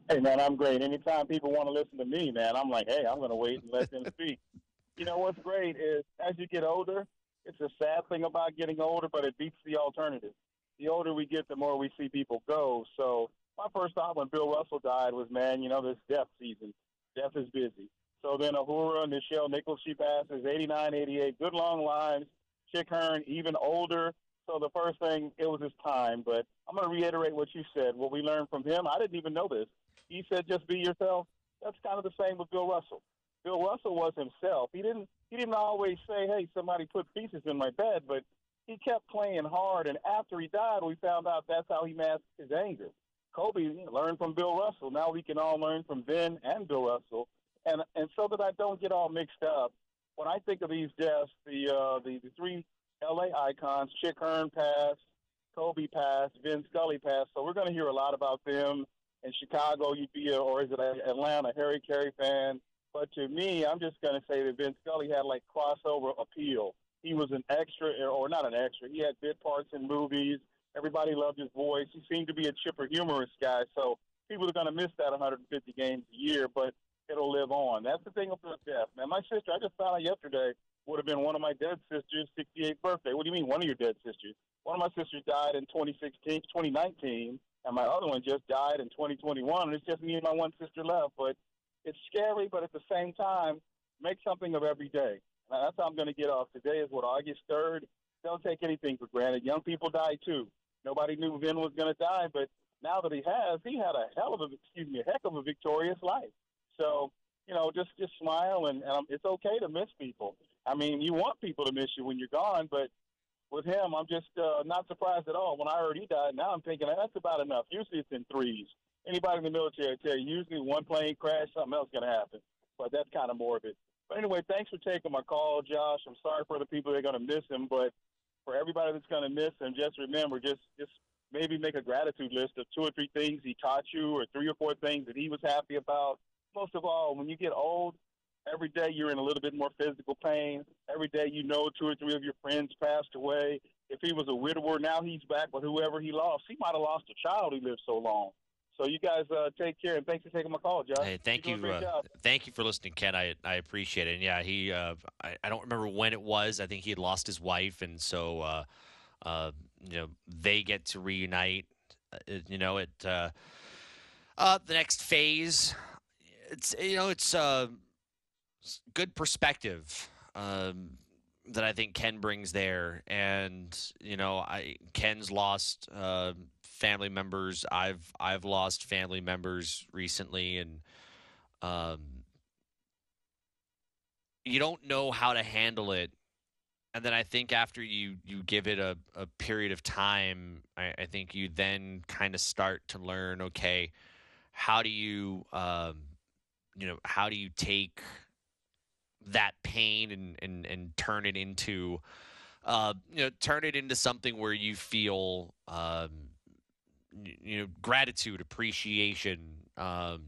Hey, man, I'm great. Anytime people want to listen to me, man, I'm like, hey, I'm going to wait and let them speak. You know what's great is as you get older, it's a sad thing about getting older, but it beats the alternative the older we get, the more we see people go. So my first thought when Bill Russell died was, man, you know, this death season, death is busy. So then Uhura, Nichelle Nichols, she passes, 89, 88, good long lives. Chick Hearn, even older. So the first thing, it was his time. But I'm going to reiterate what you said. What we learned from him, I didn't even know this. He said, just be yourself. That's kind of the same with Bill Russell. Bill Russell was himself. He didn't. He didn't always say, "Hey, somebody put pieces in my bed," but he kept playing hard, and after he died, we found out that's how he masked his anger. Kobe learned from Bill Russell. Now we can all learn from Ben and Bill Russell, and and so that I don't get all mixed up. When I think of these deaths, the uh, the, the three LA icons. Chick Hearn passed, Kobe passed, Vin Scully passed. So we're going to hear a lot about them. In Chicago, you'd be, a, or is it Atlanta, Harry Caray fan? But to me, I'm just going to say that Vin Scully had like crossover appeal. He was an extra, or not an extra. He had bit parts in movies. Everybody loved his voice. He seemed to be a chipper, humorous guy. So people are going to miss that 150 games a year, but it'll live on. That's the thing about death, man. My sister, I just found out yesterday, would have been one of my dead sisters' 68th birthday. What do you mean, one of your dead sisters? One of my sisters died in 2016, 2019, and my other one just died in 2021. And it's just me and my one sister left. But it's scary, but at the same time, make something of every day. And that's how I'm going to get off. Today is what August 3rd. Don't take anything for granted. Young people die too. Nobody knew Vin was going to die, but now that he has, he had a hell of a, excuse me, a heck of a victorious life. So, you know, just just smile, and, and um, it's okay to miss people. I mean, you want people to miss you when you're gone, but with him, I'm just uh, not surprised at all. When I heard he died, now I'm thinking that's about enough. Usually it's in threes. Anybody in the military tell you, usually one plane crash, something else going to happen. But that's kind of morbid. But anyway, thanks for taking my call, Josh. I'm sorry for the people that are going to miss him, but for everybody that's going to miss him, just remember, just just maybe make a gratitude list of two or three things he taught you, or three or four things that he was happy about. Most of all, when you get old, every day you're in a little bit more physical pain. Every day you know two or three of your friends passed away. If he was a widower, now he's back with whoever he lost. He might have lost a child he lived so long. So you guys uh, take care and thanks for taking my call, Josh. Hey, thank you. Uh, thank you for listening, Ken. I I appreciate it. And yeah, he uh, I, I don't remember when it was. I think he had lost his wife, and so uh, uh, you know they get to reunite. Uh, you know, at uh, uh, the next phase, it's you know it's uh, good perspective um, that I think Ken brings there, and you know, I Ken's lost uh, family members. I've I've lost family members recently, and um, you don't know how to handle it and then I think after you you give it a, a period of time, I, I think you then kind of start to learn. Okay, how do you um, you know how do you take that pain and and and turn it into uh, you know turn it into something where you feel um, you know gratitude, appreciation, um,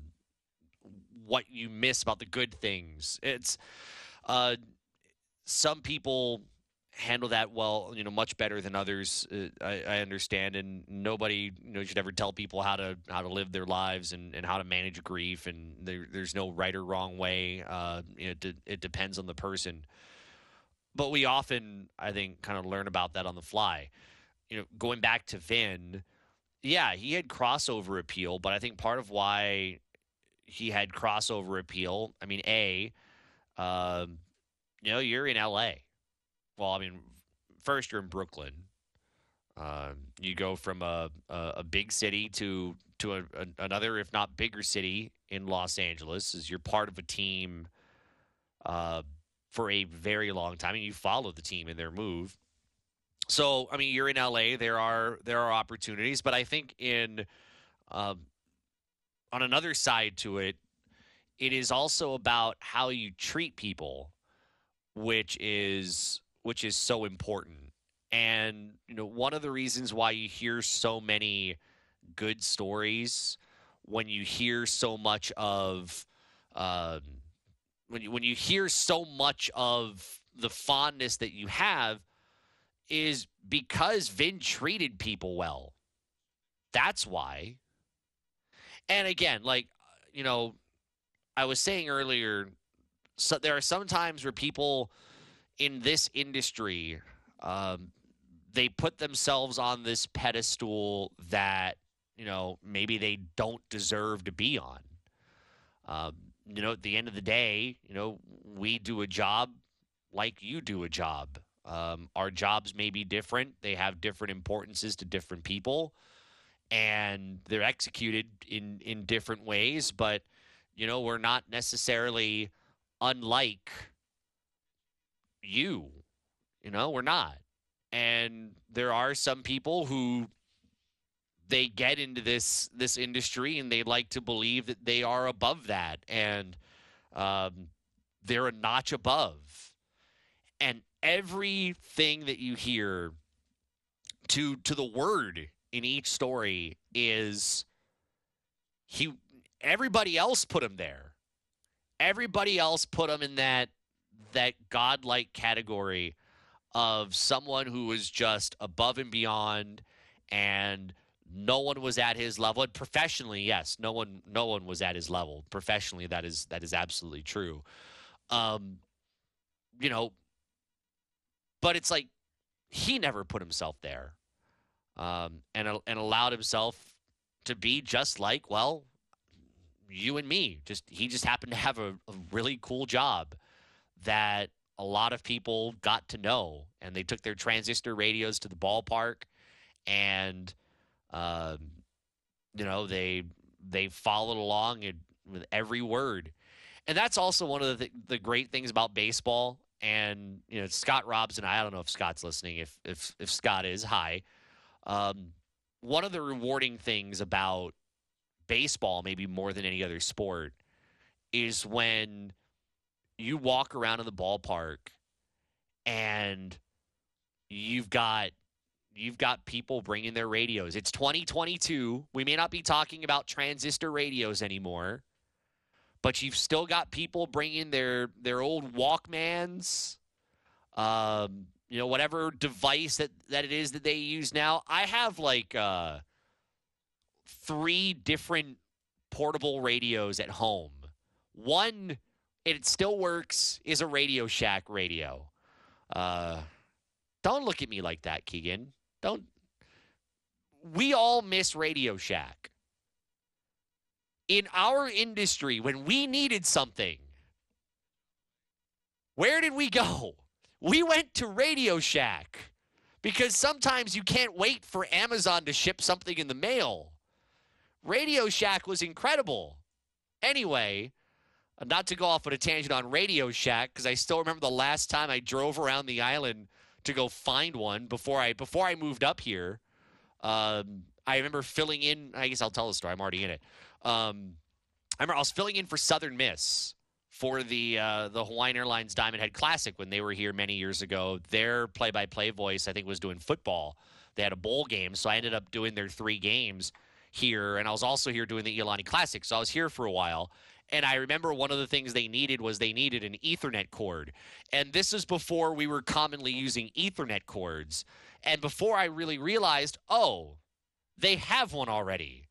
what you miss about the good things. It's uh, some people handle that well, you know, much better than others. Uh, I, I, understand, and nobody, you know, should ever tell people how to how to live their lives and, and how to manage grief. And there, there's no right or wrong way. Uh, you know, it, de- it depends on the person. But we often, I think, kind of learn about that on the fly. You know, going back to Vin, yeah, he had crossover appeal, but I think part of why he had crossover appeal, I mean, a, um, you know, you're in L.A well, I mean, first you're in Brooklyn. Um, you go from a, a, a, big city to to a, another, if not bigger city in Los Angeles. As you're part of a team uh, for a very long time, and you follow the team in their move. So, I mean, you're in LA. There are there are opportunities, but I think in uh, on another side to it, it is also about how you treat people, which is which is so important. And you know, one of the reasons why you hear so many good stories when you hear so much of um, when you when you hear so much of the fondness that you have is because Vin treated people well. That's why. And again, like you know, I was saying earlier, so there are some times where people in this industry, um, they put themselves on this pedestal that you know maybe they don't deserve to be on. Um, you know, at the end of the day, you know, we do a job like you do a job. Um, our jobs may be different; they have different importances to different people, and they're executed in in different ways. But you know, we're not necessarily unlike you. You know, we're not. And there are some people who they get into this this industry and they like to believe that they are above that and um, they're a notch above. And everything that you hear to to the word in each story is he everybody else put him there. Everybody else put him in that that godlike category of someone who was just above and beyond and no one was at his level. And professionally yes no one no one was at his level. Professionally that is that is absolutely true. Um you know but it's like he never put himself there um and and allowed himself to be just like well you and me. Just he just happened to have a, a really cool job that a lot of people got to know and they took their transistor radios to the ballpark and um, you know they they followed along and, with every word. And that's also one of the, the great things about baseball and you know scott robson I i don't know if scott's listening if if, if scott is hi um, one of the rewarding things about baseball maybe more than any other sport is when you walk around in the ballpark and you've got you've got people bringing their radios. It's 2022. We may not be talking about transistor radios anymore, but you've still got people bringing their their old Walkmans, um, you know, whatever device that that it is that they use now. I have like uh, three different portable radios at home. One, it still works, is a Radio Shack radio. Uh, don't look at me like that, Keegan. Don't. We all miss Radio Shack. In our industry, when we needed something, where did we go? We went to Radio Shack because sometimes you can't wait for Amazon to ship something in the mail. Radio Shack was incredible. Anyway, not to go off on a tangent on Radio Shack because I still remember the last time I drove around the island to go find one before I before I moved up here. Um, I remember filling in. I guess I'll tell the story. I'm already in it. Um, I remember I was filling in for Southern Miss for the uh, the Hawaiian Airlines Diamond Head Classic when they were here many years ago. Their play-by-play voice, I think, was doing football. They had a bowl game, so I ended up doing their three games here, and I was also here doing the Iolani Classic. So I was here for a while. And I remember one of the things they needed was they needed an Ethernet cord. And this is before we were commonly using Ethernet cords. And before I really realized, oh, they have one already.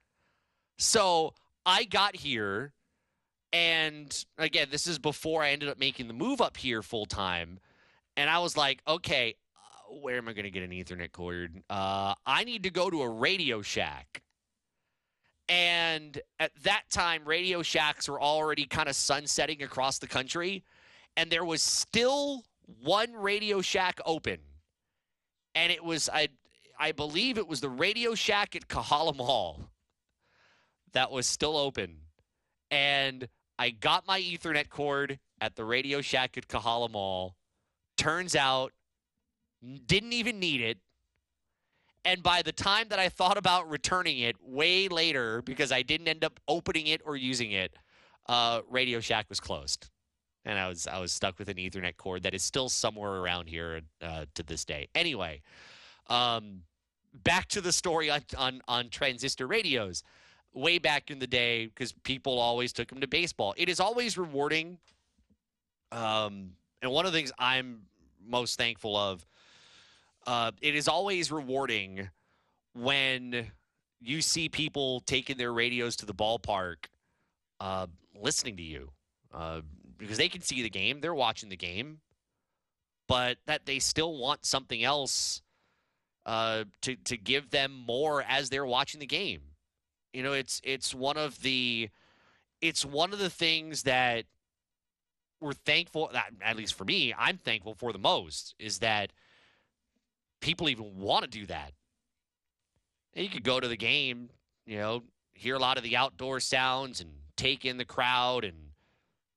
So I got here. And again, this is before I ended up making the move up here full time. And I was like, okay, uh, where am I going to get an Ethernet cord? Uh, I need to go to a Radio Shack. And at that time, Radio Shacks were already kind of sunsetting across the country. And there was still one Radio Shack open. And it was, I, I believe it was the Radio Shack at Kahala Mall that was still open. And I got my Ethernet cord at the Radio Shack at Kahala Mall. Turns out, didn't even need it. And by the time that I thought about returning it way later, because I didn't end up opening it or using it, uh, Radio Shack was closed, and I was I was stuck with an Ethernet cord that is still somewhere around here uh, to this day. Anyway, um, back to the story on, on on transistor radios. Way back in the day, because people always took them to baseball. It is always rewarding. Um, and one of the things I'm most thankful of uh, it is always rewarding when you see people taking their radios to the ballpark, uh, listening to you, uh, because they can see the game, they're watching the game, but that they still want something else uh, to to give them more as they're watching the game. You know, it's it's one of the it's one of the things that we're thankful that at least for me, I'm thankful for the most is that people even want to do that. You could go to the game, you know, hear a lot of the outdoor sounds and take in the crowd and,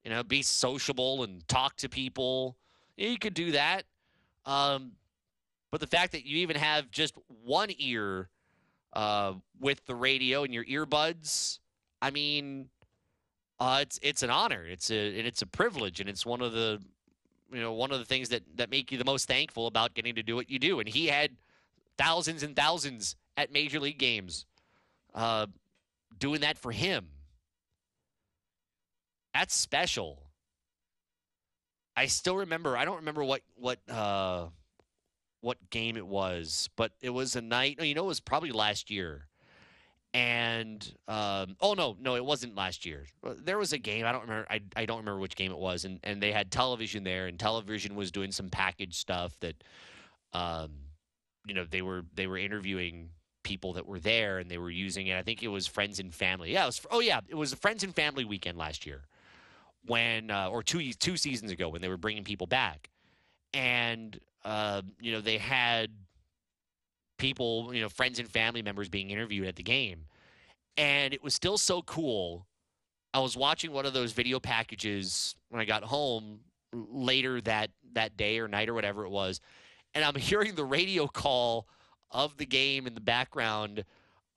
you know, be sociable and talk to people. You could do that. Um, but the fact that you even have just one ear uh, with the radio and your earbuds, I mean, uh, it's it's an honor. It's a and it's a privilege, and it's one of the you know one of the things that that make you the most thankful about getting to do what you do. And he had thousands and thousands at major league games uh, doing that for him. That's special. I still remember. I don't remember what what uh, what game it was, but it was a night. You know, it was probably last year. And um, oh no, no, it wasn't last year. There was a game. I don't remember. I, I don't remember which game it was. And and they had television there, and television was doing some package stuff that, um, you know, they were they were interviewing people that were there, and they were using it. I think it was friends and family. Yeah, it was. Oh yeah, it was friends and family weekend last year when uh, or two two seasons ago when they were bringing people back, and uh, you know they had people, you know, friends and family members being interviewed at the game, and it was still so cool. I was watching one of those video packages when I got home later that that day or night or whatever it was, and I'm hearing the radio call of the game in the background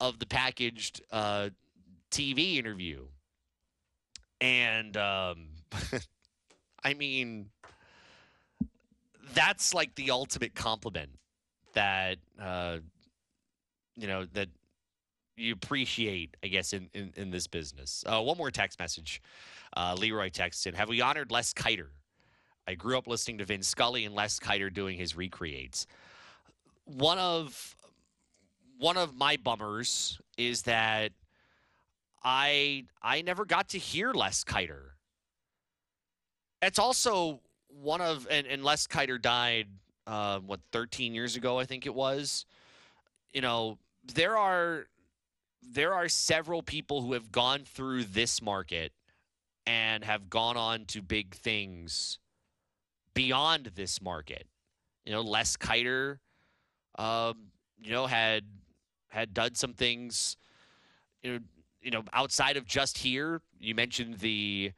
of the packaged uh, TV interview. And um, I mean, that's like the ultimate compliment that uh, you know that you appreciate, I guess, in in, in this business. Uh, one more text message. Uh, Leroy texted, "Have we honored Les Keiter? I grew up listening to Vin Scully and Les Keiter doing his recreates. One of one of my bummers is that I I never got to hear Les Keiter. It's also one of and, and Les Keiter died uh, what 13 years ago I think it was. You know there are there are several people who have gone through this market and have gone on to big things beyond this market. You know, Les Keiter, um, you know, had had done some things, you know, you know, outside of just here, you mentioned the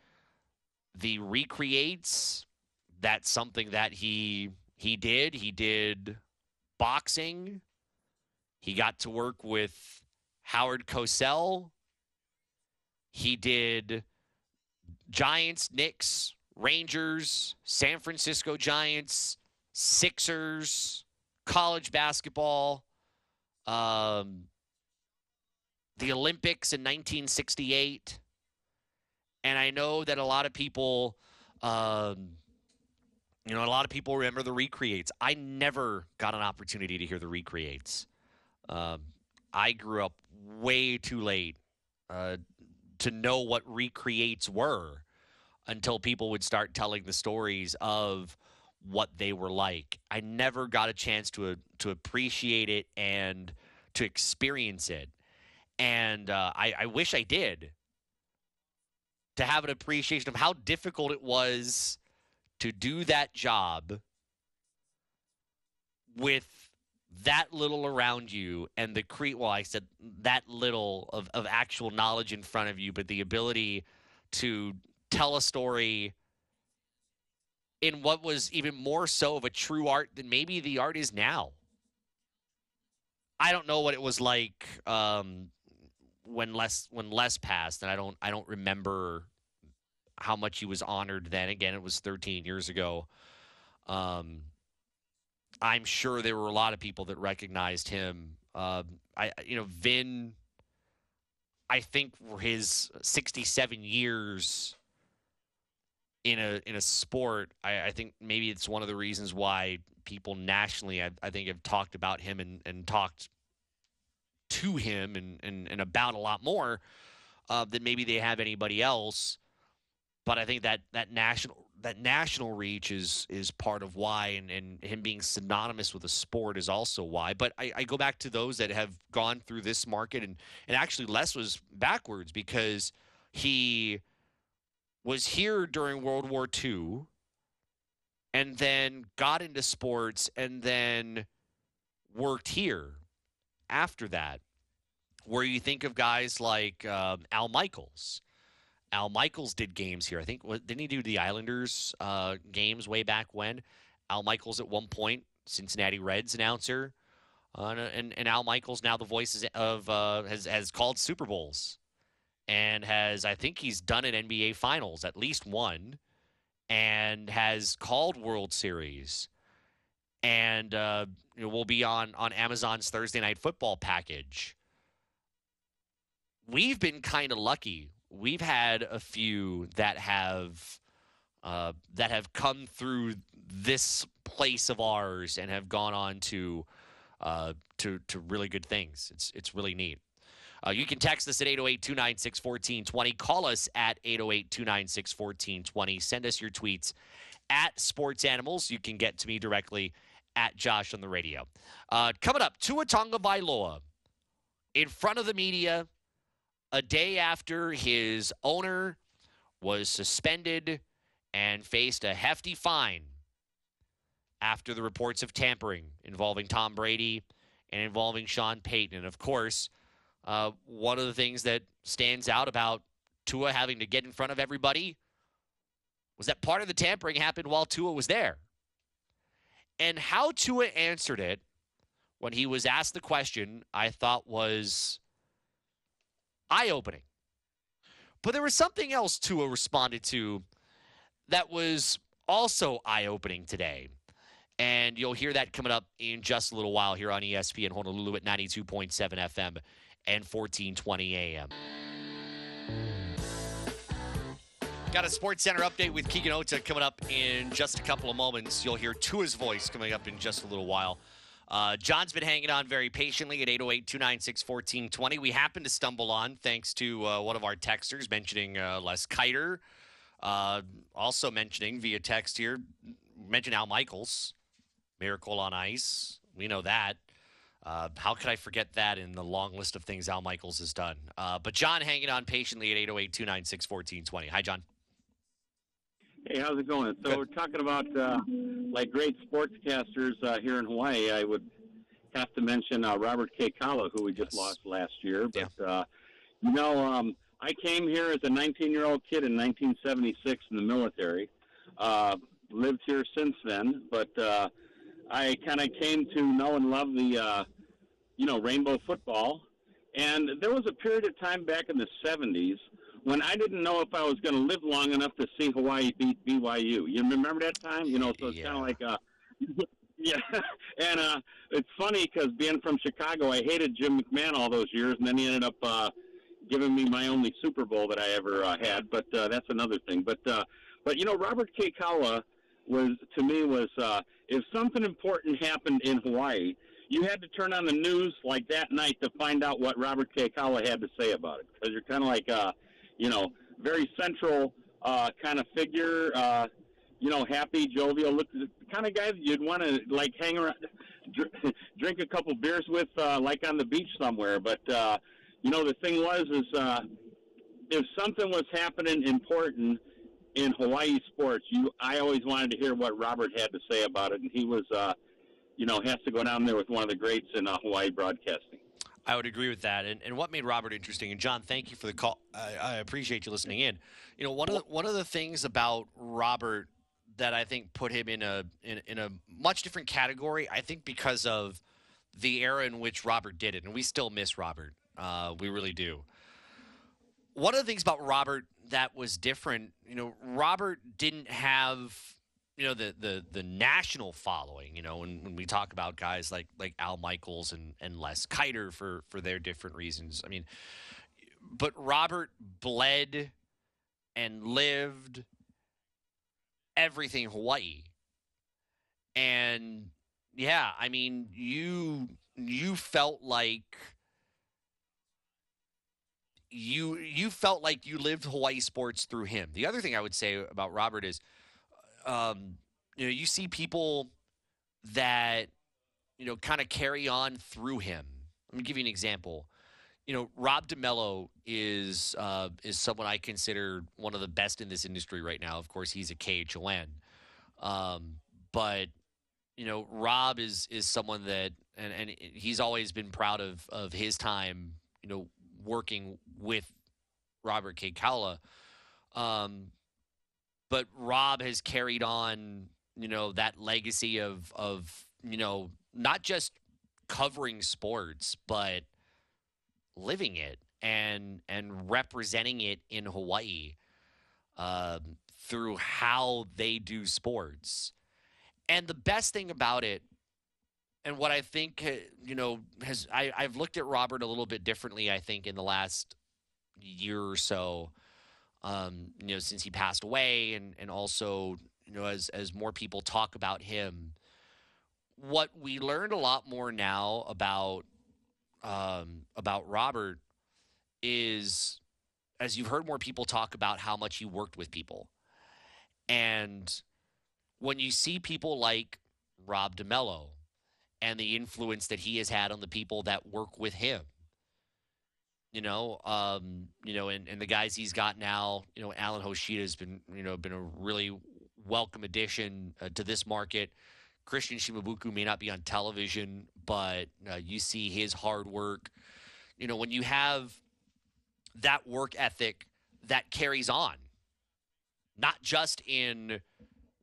the recreates. That's something that he he did. He did boxing. He got to work with Howard Cosell. He did Giants, Knicks, Rangers, San Francisco Giants, Sixers, college basketball. Um, the Olympics in 1968. And I know that a lot of people, um, you know, a lot of people remember the recreates. I never got an opportunity to hear the recreates. Um, I grew up way too late uh, to know what recreates were until people would start telling the stories of what they were like. I never got a chance to to appreciate it and to experience it and uh, I, I wish I did to have an appreciation of how difficult it was to do that job with that little around you and the cre well i said that little of, of actual knowledge in front of you but the ability to tell a story in what was even more so of a true art than maybe the art is now. I don't know what it was like um, when Les when Les passed, and I don't I don't remember how much he was honored then. Again, it was 13 years ago. Um, I'm sure there were a lot of people that recognized him. Uh, I you know Vin. I think for his 67 years in a in a sport, I, I, think maybe it's one of the reasons why people nationally, I, I think, have talked about him and, and talked to him and, and, and about a lot more uh, than maybe they have anybody else. But I think that that national that national reach is is part of why, and, and him being synonymous with a sport is also why. But I, I go back to those that have gone through this market, and and actually Les was backwards because he was here during World War II, and then got into sports, and then worked here after that, where you think of guys like um, Al Michaels. Al Michaels did games here. I think didn't he do the Islanders uh, games way back when? Al Michaels at one point, Cincinnati Reds announcer, uh, and and Al Michaels now the voice of uh, has has called Super Bowls, and has I think he's done an NBA Finals at least one, and has called World Series, and uh, you know, will be on on Amazon's Thursday Night Football package. We've been kind of lucky. We've had a few that have uh, that have come through this place of ours and have gone on to uh, to to really good things. It's it's really neat. Uh, you can text us at 808 296 1420. Call us at 808 296 1420. Send us your tweets at Sports Animals. You can get to me directly at Josh on the radio. Uh, coming up, Tua Tagovailoa in front of the media a day after his owner was suspended and faced a hefty fine after the reports of tampering involving Tom Brady and involving Sean Payton. And of course, uh, one of the things that stands out about Tua having to get in front of everybody was that part of the tampering happened while Tua was there. And how Tua answered it when he was asked the question, I thought was eye opening. But there was something else Tua responded to that was also eye opening today. And you'll hear that coming up in just a little while here on ESPN Honolulu at 92.7 FM and 1420 AM. Got a Sports Center update with Keegan Ota coming up in just a couple of moments. You'll hear Tua's voice coming up in just a little while. Uh, John's been hanging on very patiently at 808 296 1420. We happened to stumble on, thanks to uh, one of our texters mentioning uh, Les Keiter, Uh, also mentioning via text here, mention Al Michaels, Miracle on Ice. We know that. Uh, how could I forget that in the long list of things Al Michaels has done? Uh, but John hanging on patiently at 808 296 1420. Hi, John. Hey, how's it going? So Good. we're talking about uh, like great sportscasters uh, here in Hawaii. I would have to mention uh, Robert Kekaula, who we just Yes. lost last year. Yeah. But uh, you know, um, I came here as a 19-year-old kid in 1976 in the military. Uh, lived here since then, but uh, I kind of came to know and love the, uh, you know, rainbow football. And there was a period of time back in the 70s when I didn't know if I was going to live long enough to see Hawaii beat BYU. You remember that time? You know, so it's Yeah. kind of like uh yeah. And uh it's funny cuz being from Chicago, I hated Jim McMahon all those years and then he ended up uh giving me my only Super Bowl that I ever uh, had, but uh that's another thing. But uh but you know, Robert Kekaula was to me was uh if something important happened in Hawaii, you had to turn on the news like that night to find out what Robert Kekaula had to say about it because you're kind of like uh you know, very central uh, kind of figure. Uh, you know, happy, jovial, look, the kind of guy that you'd want to like hang around, dr- drink a couple beers with, uh, like on the beach somewhere. But uh, you know, the thing was is uh, if something was happening important in Hawaii sports, you I always wanted to hear what Robert had to say about it, and he was, uh, you know, has to go down there with one of the greats in uh, Hawaii broadcasting. I would agree with that. And, and what made Robert interesting, and John, thank you for the call. I, I appreciate you listening in. You know, one of the, one of the things about Robert that I think put him in a in, in a much different category, I think because of the era in which Robert did it, and we still miss Robert. Uh, we really do. One of the things about Robert that was different, you know, Robert didn't have you know the the the national following you know when, when we talk about guys like like al michaels and and les keiter for for their different reasons. I mean but robert bled and lived everything hawaii. And yeah i mean you you felt like you you felt like you lived hawaii sports through him. The other thing i would say about robert is um, you know, you see people that, you know, kind of carry on through him. Let me give you an example. You know, Rob DeMello is uh, is someone I consider one of the best in this industry right now. Of course, he's a KHON, um, but you know, Rob is is someone that, and, and he's always been proud of of his time. You know, working with Robert Kekaula. Um, but Rob has carried on, you know, that legacy of of you know not just covering sports, but living it and and representing it in Hawaii um, through how they do sports. And the best thing about it, and what I think, uh, you know, has I, I've looked at Robert a little bit differently, I think, in the last year or so, um, you know, since he passed away, and, and also, you know, as, as more people talk about him, what we learned a lot more now about um, about Robert is, as you've heard more people talk about how much he worked with people. And when you see people like Rob DeMello and the influence that he has had on the people that work with him, you know, um, you know, and, and the guys he's got now, you know, Alan Hoshida has been, you know, been a really welcome addition uh, to this market. Christian Shimabuku may not be on television, but uh, you see his hard work. You know, when you have that work ethic that carries on, not just in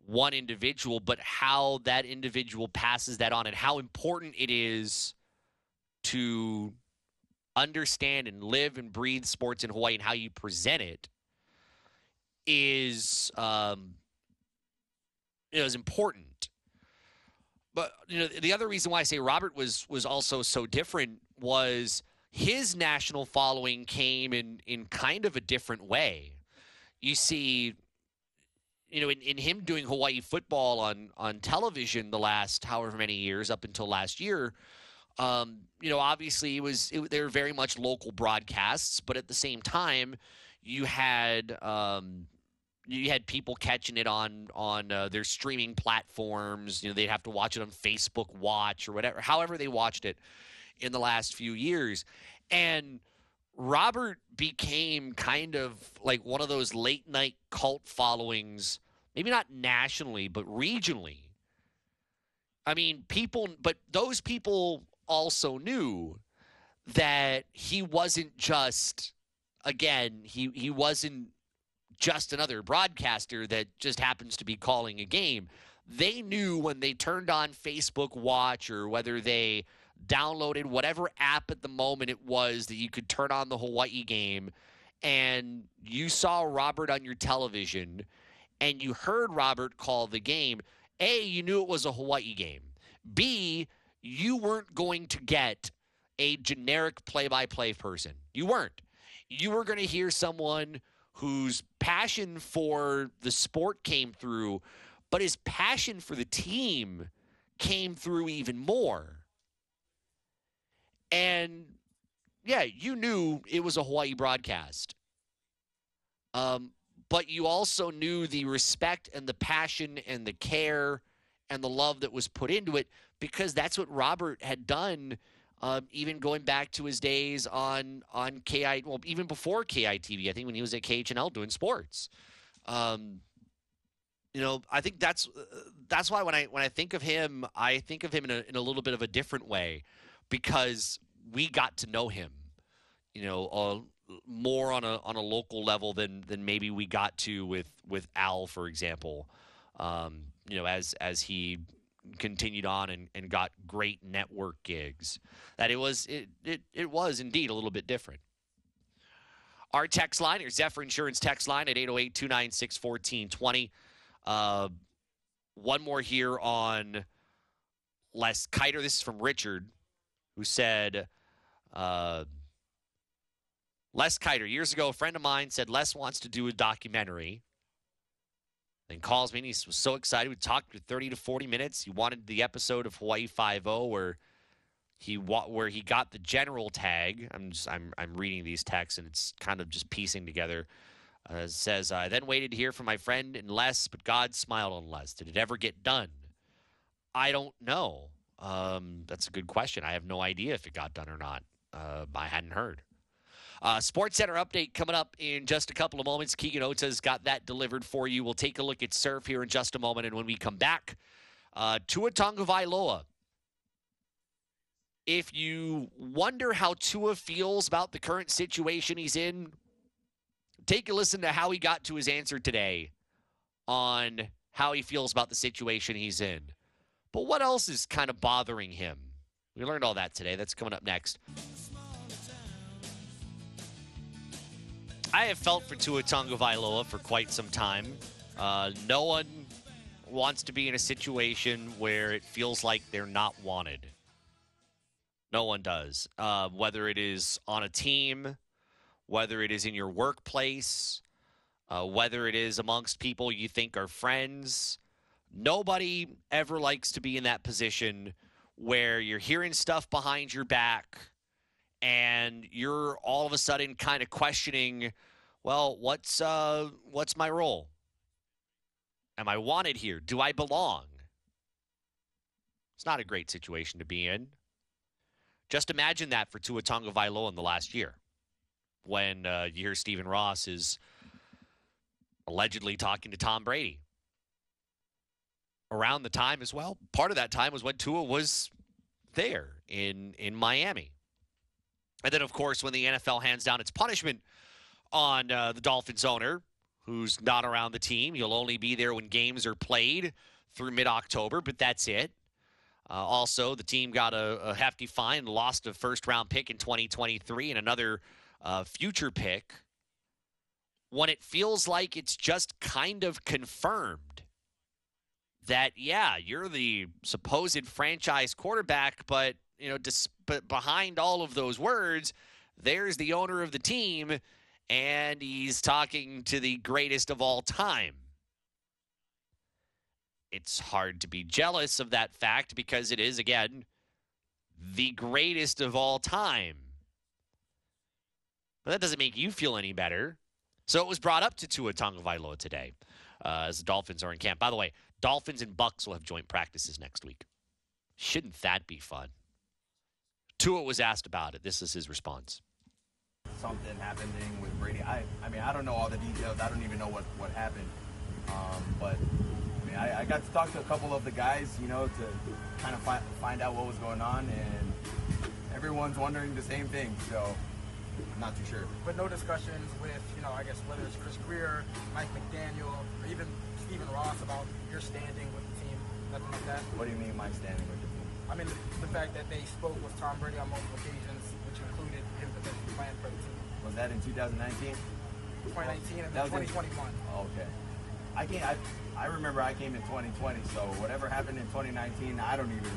one individual, but how that individual passes that on and how important it is to understand and live and breathe sports in Hawaii and how you present it is um, you know, is important. But you know, the other reason why I say Robert was was also so different was his national following came in in kind of a different way. You see, you know, in, in him doing Hawaii football on on television the last however many years up until last year, um, you know, obviously it was it, they were very much local broadcasts, but at the same time, you had um, you had people catching it on on uh, their streaming platforms. You know, they'd have to watch it on Facebook Watch or whatever, however they watched it in the last few years, and Robert became kind of like one of those late night cult followings, maybe not nationally, but regionally. I mean, people, but those people also knew that he wasn't just, again, he, he wasn't just another broadcaster that just happens to be calling a game. They knew when they turned on Facebook Watch or whether they downloaded whatever app at the moment it was that you could turn on the Hawaii game and you saw Robert on your television and you heard Robert call the game, A, you knew it was a Hawaii game. B, you weren't going to get a generic play by play person. You weren't. You were going to hear someone whose passion for the sport came through, but his passion for the team came through even more. And yeah, you knew it was a Hawaii broadcast. Um, but you also knew the respect and the passion and the care and the love that was put into it because that's what Robert had done, um, even going back to his days on on KI, well, even before KITV. I think when he was at KHNL doing sports. Um, you know, I think that's that's why when I when I think of him, I think of him in a in a little bit of a different way because we got to know him, you know, uh, more on a on a local level than than maybe we got to with with Al, for example. Um, you know, as as he continued on and, and got great network gigs, that it was it, it it was indeed a little bit different. Our text line, your Zephyr Insurance text line at 808 296 1420. Uh, one more here on Les Keiter. This is from Richard, who said, uh, Les Keiter, years ago, a friend of mine said Les wants to do a documentary. Then calls me and he was so excited. We talked for 30 to 40 minutes. He wanted the episode of Hawaii 5 where he where he got the general tag. I'm just I'm I'm reading these texts and it's kind of just piecing together. Uh, says I then waited to hear from my friend and Les, but God smiled on Les. Did it ever get done? I don't know. Um, that's a good question. I have no idea if it got done or not. Uh, I hadn't heard. Uh, Sports Center update coming up in just a couple of moments. Keegan Ota's got that delivered for you. We'll take a look at surf here in just a moment. And when we come back, uh, Tua Tagovailoa. If you wonder how Tua feels about the current situation he's in, take a listen to how he got to his answer today on how he feels about the situation he's in. But what else is kind of bothering him? We learned all that today. That's coming up next. I have felt for Tua Tagovailoa for quite some time. Uh, no one wants to be in a situation where it feels like they're not wanted. No one does. Uh, whether it is on a team, whether it is in your workplace, uh, whether it is amongst people you think are friends, nobody ever likes to be in that position where you're hearing stuff behind your back and you're all of a sudden kind of questioning, well, what's uh, what's my role? Am I wanted here? Do I belong? It's not a great situation to be in. Just imagine that for Tua Tagovailoa in the last year, when uh, you hear Stephen Ross is allegedly talking to Tom Brady. Around the time as well, part of that time was when Tua was there in in Miami, and then of course when the NFL hands down its punishment on uh, the Dolphins owner, who's not around the team. You'll only be there when games are played through mid October, but that's it. Uh, also, the team got a, a, hefty fine, lost a first round pick in 2023 and another uh, future pick. When it feels like it's just kind of confirmed that, yeah, you're the supposed franchise quarterback, but, you know, dis- but behind all of those words, there's the owner of the team, and he's talking to the greatest of all time it's hard to be jealous of that fact because it is, again, the greatest of all time. But that doesn't make you feel any better. So it was brought up to Tua Tagovailoa today uh, as the Dolphins are in camp. By the way, Dolphins and Bucs will have joint practices next week. Shouldn't that be fun? Tua was asked about it. This is his response. Something happening with Brady. I, I mean, I don't know all the details. I don't even know what, what happened. Um, but I, mean, I, got to talk to a couple of the guys, you know, to kind of find, find out what was going on, and everyone's wondering the same thing. So I'm not too sure. But no discussions with, you know, I guess whether it's Chris Grier, Mike McDaniel, or even Stephen Ross about your standing with the team, nothing like that. What do you mean my standing with the team? I mean the, the fact that they spoke with Tom Brady on multiple occasions, which included his potentially playing for the team. Was that in 2019? 2019 and 2021. oh, okay. I can't. I, I remember I came in 2020, so whatever happened in 2019, I don't even,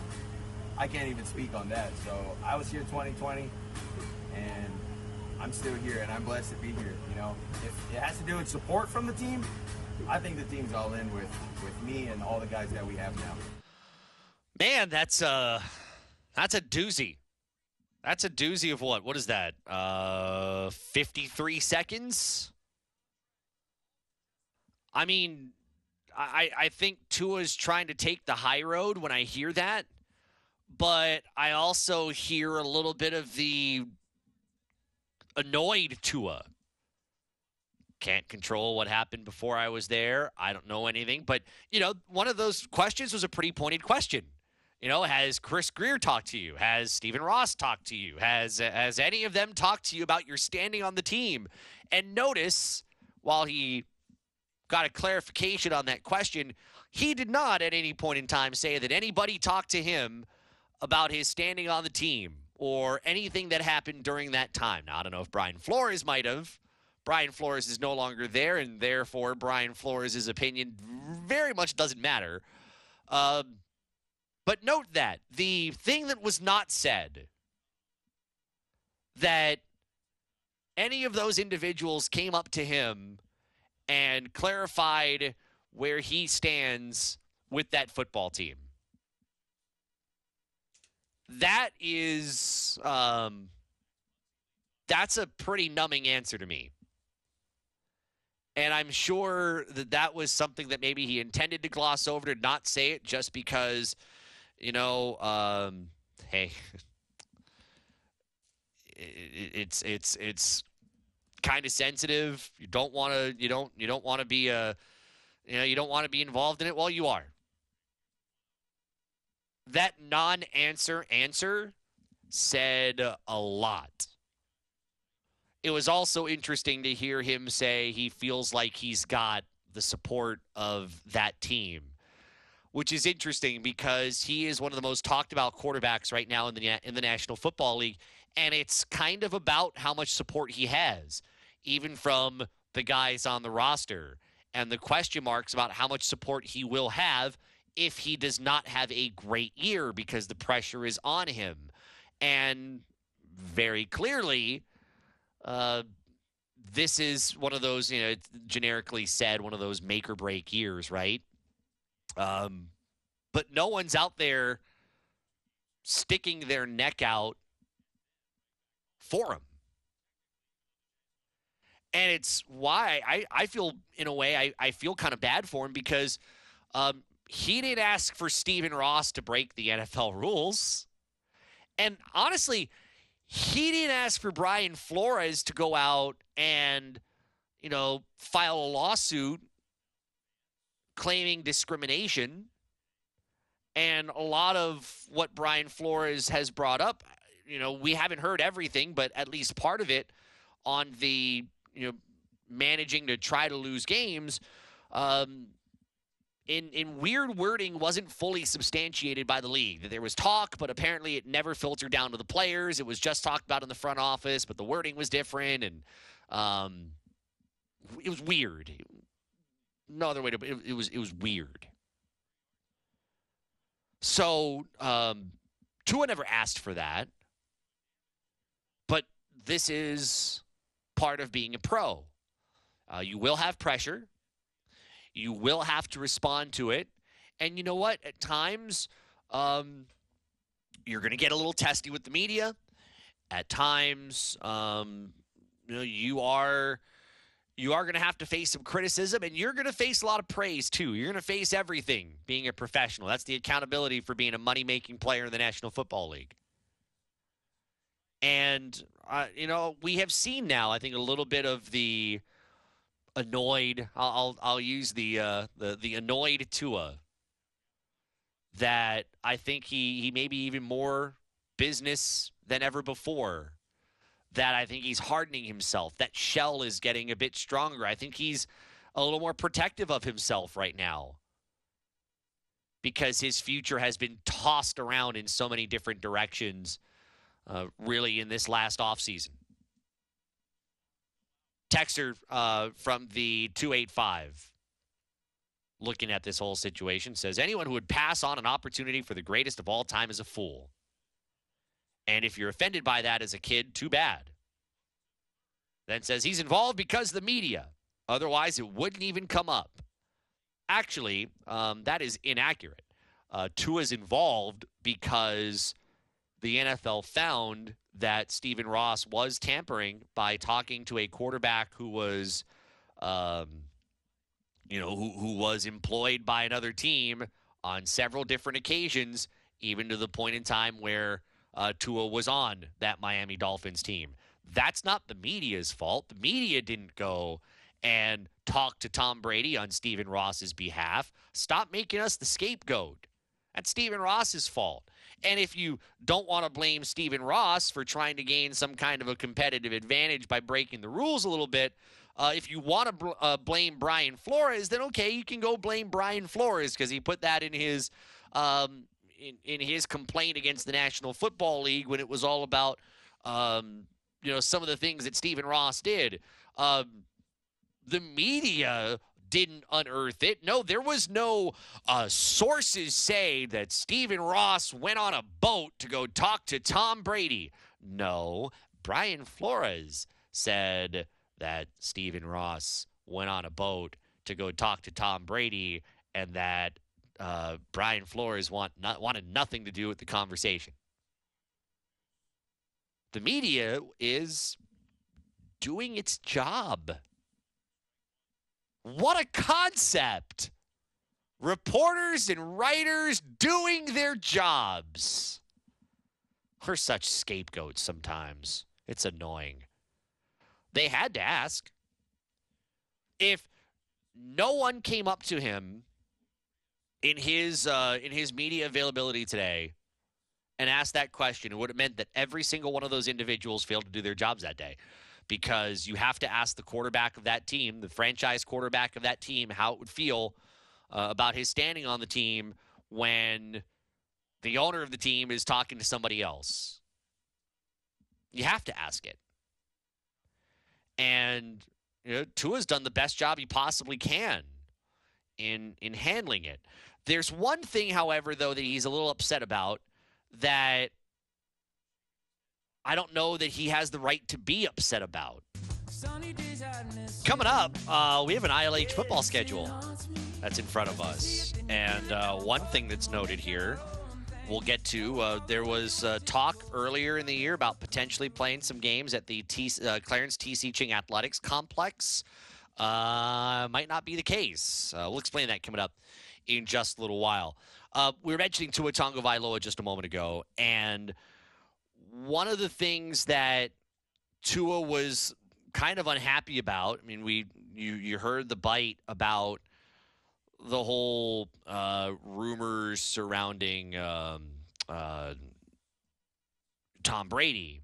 I can't even speak on that. So I was here 2020, and I'm still here, and I'm blessed to be here. You know, if it has to do with support from the team, I think the team's all in with with me and all the guys that we have now. Man, that's a that's a doozy. That's a doozy of what? What is that? Uh, 53 seconds. I mean, I, I think Tua's trying to take the high road when I hear that, but I also hear a little bit of the annoyed Tua. Can't control what happened before I was there. I don't know anything, but you know, one of those questions was a pretty pointed question. You know, has Chris Grier talked to you? Has Stephen Ross talked to you? Has has any of them talked to you about your standing on the team? And notice, while he got a clarification on that question. He did not at any point in time say that anybody talked to him about his standing on the team or anything that happened during that time. Now, I don't know if Brian Flores might have. Brian Flores is no longer there, and therefore Brian Flores' opinion very much doesn't matter. Um, but note that the thing that was not said that any of those individuals came up to him and clarified where he stands with that football team. That is, um, that's a pretty numbing answer to me. And I'm sure that that was something that maybe he intended to gloss over to not say it just because, you know, um, hey, it's it's it's kind of sensitive. You don't want to. You don't. You don't want to be a. You know. You don't want to be involved in it. Well, you are. That non-answer answer said a lot. It was also interesting to hear him say he feels like he's got the support of that team, which is interesting because he is one of the most talked about quarterbacks right now in the in the National Football League, and it's kind of about how much support he has even from the guys on the roster. and the question marks about how much support he will have if he does not have a great year because the pressure is on him. And very clearly, uh, this is one of those, you know, generically said, one of those make or break years, right? Um, but no one's out there sticking their neck out for him. And it's why I, I feel, in a way, I, I feel kind of bad for him because um, he didn't ask for Stephen Ross to break the NFL rules. And honestly, he didn't ask for Brian Flores to go out and, you know, file a lawsuit claiming discrimination. And a lot of what Brian Flores has brought up, you know, we haven't heard everything, but at least part of it on the, you know, managing to try to lose games. Um, in in weird wording wasn't fully substantiated by the league. There was talk, but apparently it never filtered down to the players. It was just talked about in the front office, but the wording was different, and um, it was weird. No other way to it, it was it was weird. So um, Tua never asked for that, but this is part of being a pro. Uh, you will have pressure. You will have to respond to it. And you know what? At times, um, you're going to get a little testy with the media. At times, um, you know, you are you are going to have to face some criticism and you're going to face a lot of praise too. You're going to face everything being a professional. That's the accountability for being a money making player in the National Football League. And, uh, you know, we have seen now, I think, a little bit of the annoyed. I'll I'll, I'll use the uh, the the annoyed Tua. That I think he he may be even more business than ever before. That I think he's hardening himself. That shell is getting a bit stronger. I think he's a little more protective of himself right now because his future has been tossed around in so many different directions, uh, really, in this last offseason. Texter uh, from the 285 looking at this whole situation says anyone who would pass on an opportunity for the greatest of all time is a fool. And if you're offended by that as a kid, too bad. Then says he's involved because the media. Otherwise, it wouldn't even come up. Actually, um, that is inaccurate. Uh, Tua's involved because the NFL found that Stephen Ross was tampering by talking to a quarterback who was, um, you know, who, who was employed by another team on several different occasions, even to the point in time where uh, Tua was on that Miami Dolphins team. That's not the media's fault. The media didn't go and talk to Tom Brady on Stephen Ross's behalf. Stop making us the scapegoat. That's Stephen Ross's fault. And if you don't want to blame Stephen Ross for trying to gain some kind of a competitive advantage by breaking the rules a little bit, uh, if you want to bl- uh, blame Brian Flores, then okay, you can go blame Brian Flores because he put that in his um, in, in his complaint against the National Football League when it was all about um, you know some of the things that Stephen Ross did. Um, the media didn't unearth it. No, there was no uh, sources say that Stephen Ross went on a boat to go talk to Tom Brady. No, Brian Flores said that Stephen Ross went on a boat to go talk to Tom Brady and that uh, Brian Flores want, not, wanted nothing to do with the conversation. The media is doing its job. What a concept! Reporters and writers doing their jobs. We're such scapegoats sometimes. It's annoying. They had to ask. If no one came up to him in his uh, in his media availability today and asked that question, it would have meant that every single one of those individuals failed to do their jobs that day because you have to ask the quarterback of that team, the franchise quarterback of that team, how it would feel uh, about his standing on the team when the owner of the team is talking to somebody else. You have to ask it. And you know, Tua's done the best job he possibly can in in handling it. There's one thing, however, though, that he's a little upset about that I don't know that he has the right to be upset about. Coming up, uh, we have an ILH football schedule that's in front of us. And uh, one thing that's noted here, we'll get to, uh, there was uh, talk earlier in the year about potentially playing some games at the T- uh, Clarence T.C. Ching Athletics Complex. Uh, might not be the case. we'll explain that coming up in just a little while. we were mentioning Tua Tagovailoa just a moment ago, and one of the things that Tua was kind of unhappy about. I mean, we you you heard the bite about the whole uh, rumors surrounding um, uh, Tom Brady.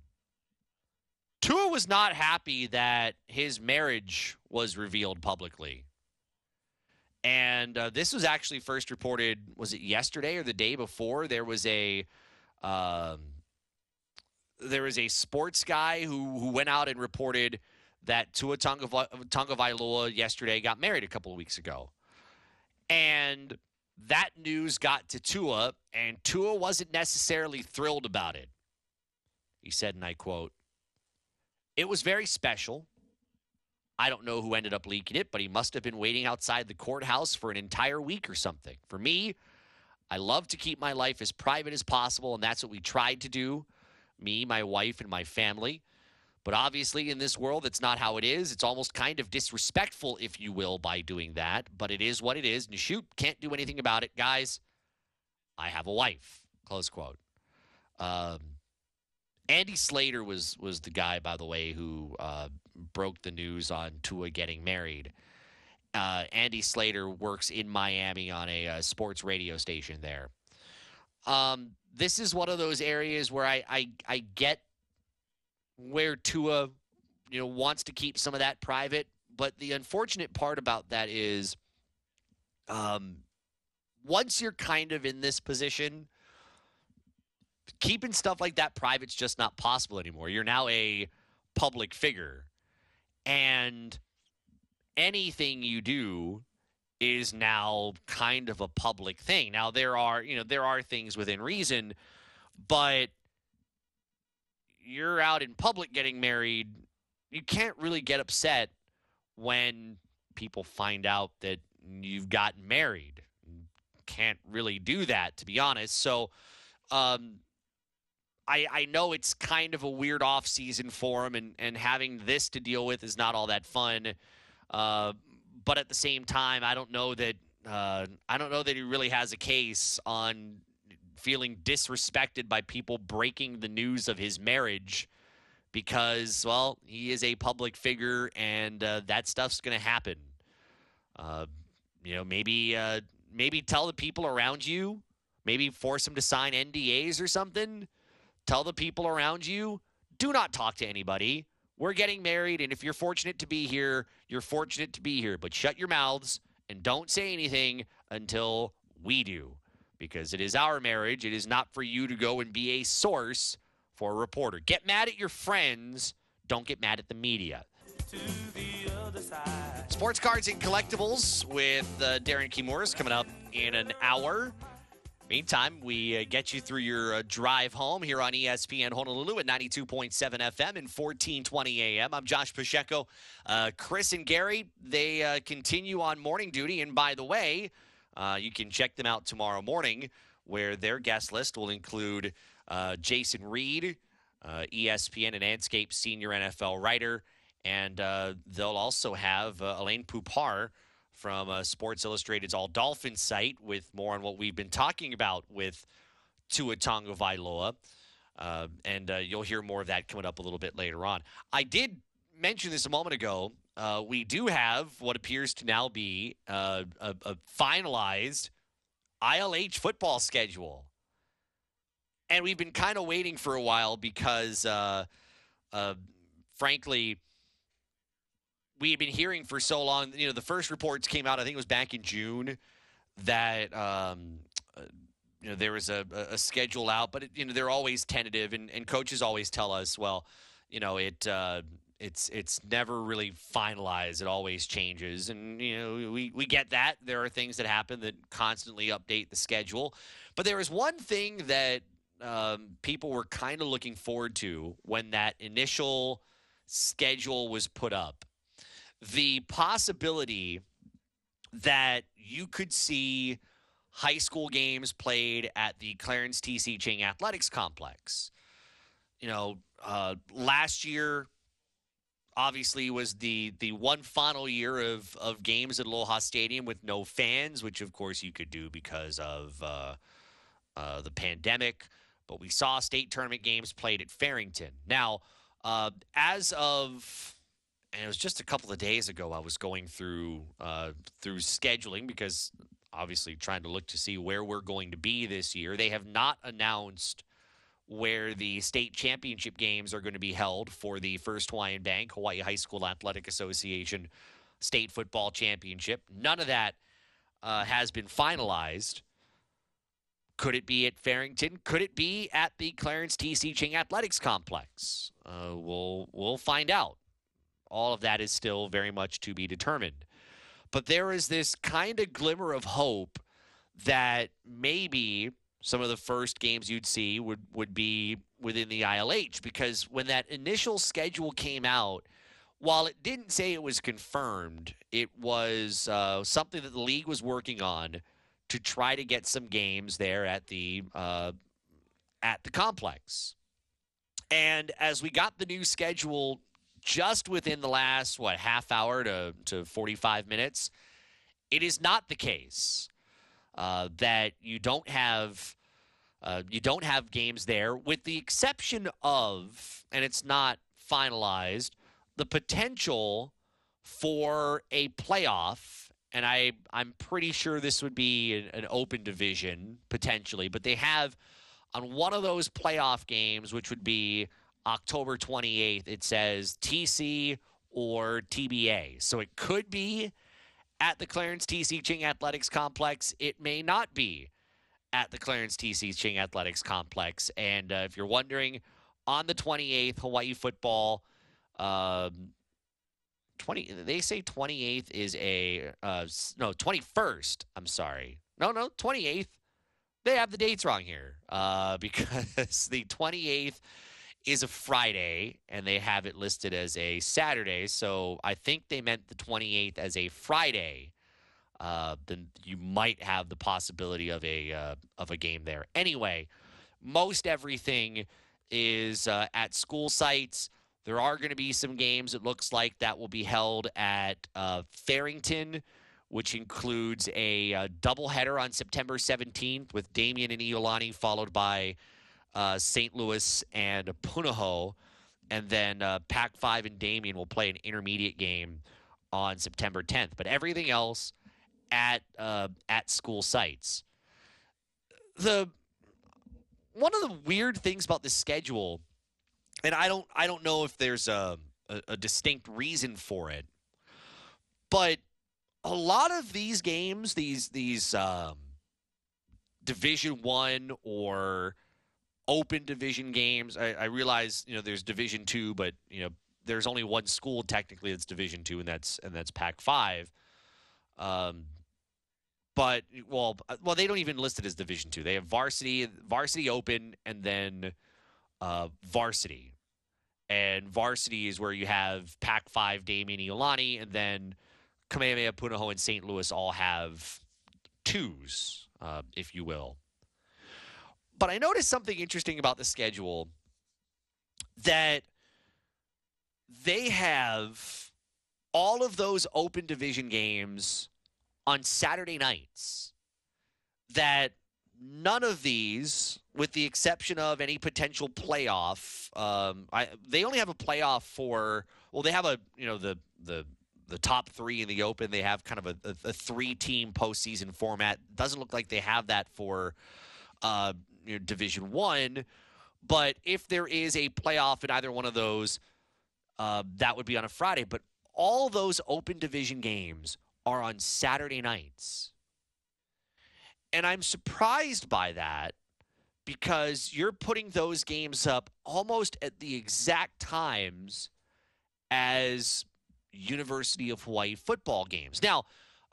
Tua was not happy that his marriage was revealed publicly. And uh, this was actually first reported, was it yesterday or the day before? There was a. Um, there was a sports guy who, who went out and reported that Tua Tagovailoa yesterday got married a couple of weeks ago. And that news got to Tua, and Tua wasn't necessarily thrilled about it. He said, and I quote, It was very special. I don't know who ended up leaking it, but he must have been waiting outside the courthouse for an entire week or something. For me, I love to keep my life as private as possible, and that's what we tried to do me, my wife, and my family. But obviously, in this world, it's not how it is. It's almost kind of disrespectful, if you will, by doing that. But it is what it is. And shoot, can't do anything about it. Guys, I have a wife. Close quote. Um, Andy Slater was was the guy, by the way, who uh, broke the news on Tua getting married. Uh, Andy Slater works in Miami on a, a uh, sports radio station there. Um, this is one of those areas where I, I, I get where Tua, you know, wants to keep some of that private. But the unfortunate part about that is, um, once you're kind of in this position, keeping stuff like that private's just not possible anymore. You're now a public figure, and anything you do is now kind of a public thing. Now there are, you know, there are things within reason, but you're out in public getting married, you can't really get upset when people find out that you've gotten married. Can't really do that, to be honest. So, um, I, I know it's kind of a weird off season for him, and, and having this to deal with is not all that fun. Uh, but at the same time, I don't know that uh, I don't know that he really has a case on feeling disrespected by people breaking the news of his marriage because, well, he is a public figure and uh, that stuff's going to happen. Uh, you know, maybe uh, maybe tell the people around you, maybe force them to sign NDAs or something. Tell the people around you, do not talk to anybody. We're getting married, and if you're fortunate to be here, you're fortunate to be here. But shut your mouths and don't say anything until we do because it is our marriage. It is not for you to go and be a source for a reporter. Get mad at your friends, don't get mad at the media. Sports cards and collectibles with uh, Darren Kimura coming up in an hour. Meantime, we uh, get you through your uh, drive home here on ESPN Honolulu at 92.7 FM and 1420 AM. I'm Josh Pacheco. Uh, Chris and Gary, they uh, continue on morning duty. And by the way, uh, you can check them out tomorrow morning, where their guest list will include uh, Jason Reid, ESPN and Andscape senior NFL writer, and they'll also have Elaine Poupart from uh, Sports Illustrated's All Dolphins site with more on what we've been talking about with Tua Tagovailoa. Uh, and uh, you'll hear more of that coming up a little bit later on. I did mention this a moment ago uh, we do have what appears to now be uh, a, a, finalized ILH football schedule. And we've been kind of waiting for a while because, uh, frankly, we had been hearing for so long. You know, the first reports came out, I think it was back in June, that. Um, uh, you know there was a, a schedule out, but it, you know they're always tentative, and, and coaches always tell us, well, you know it uh, it's it's never really finalized. It always changes, and you know we we get that. There are things that happen that constantly update the schedule, but there is one thing that um, people were kind of looking forward to when that initial schedule was put up. The possibility that you could see high school games played at the Clarence T.C. Ching Athletics Complex. You know, uh, last year obviously was the the one final year of of games at Aloha Stadium with no fans, which of course you could do because of uh, uh, the pandemic. But we saw state tournament games played at Farrington. Now, uh, as of and it was just a couple of days ago, I was going through uh, through scheduling because obviously trying to look to see where we're going to be this year. They have not announced where the state championship games are going to be held for the First Hawaiian Bank Hawaii High School Athletic Association State Football Championship. None of that uh, has been finalized. Could it be at Farrington? Could it be at the Clarence T.C. Ching Athletics Complex? Uh, we'll we'll find out. All of that is still very much to be determined. But there is this kind of glimmer of hope that maybe some of the first games you'd see would, would be within the ILH because when that initial schedule came out, while it didn't say it was confirmed, it was uh, something that the league was working on to try to get some games there at the uh, at the complex. And as we got the new schedule just within the last what half hour to, to 45 minutes, it is not the case uh, that you don't have uh, you don't have games there, with the exception of, and it's not finalized, the potential for a playoff. And I, I'm pretty sure this would be an, an open division potentially, but they have on one of those playoff games, which would be October 28th, it says TC or TBA. So it could be at the Clarence TC Ching Athletics Complex. It may not be at the Clarence TC Ching Athletics Complex. And uh, if you're wondering, on the 28th, Hawaii football. Um, 20 they say 28th is a uh, no 21st i'm sorry no no 28th they have the dates wrong here uh, because the 28th is a Friday and they have it listed as a Saturday. So I think they meant the 28th as a Friday. Uh, then you might have the possibility of a uh, of a game there. Anyway, most everything is uh, at school sites. There are going to be some games. It looks like that will be held at uh, Farrington, which includes a, a uh, doubleheader on September 17th with Damien and Iolani, followed by uh, St. Louis and Punahou. And then uh, Pac 5 and Damien will play an intermediate game on September 10th. But everything else at uh, at school sites. The one of the weird things about the schedule, and I don't I don't know if there's a, a, a distinct reason for it, but a lot of these games, these these um, Division One or open division games. I, I realize you know there's Division two, but you know there's only one school technically that's Division two, and that's and that's Pac five. Um, but well, well, they don't even list it as Division two. They have varsity, varsity open, and then uh, varsity. And varsity is where you have Pac five, Damien Iolani, and then Kamehameha, Punahou, and St. Louis all have twos, uh, if you will. But I noticed something interesting about the schedule that they have all of those open division games on Saturday nights that none of these, with the exception of any potential playoff, um, I, they only have a playoff for. Well, they have a you know the the the top three in the Open. They have kind of a, a, a three team postseason format. Doesn't look like they have that for uh, you know, Division One. But if there is a playoff in either one of those, uh, that would be on a Friday. But all those open division games are on Saturday nights. And I'm surprised by that because you're putting those games up almost at the exact times as University of Hawaii football games. Now,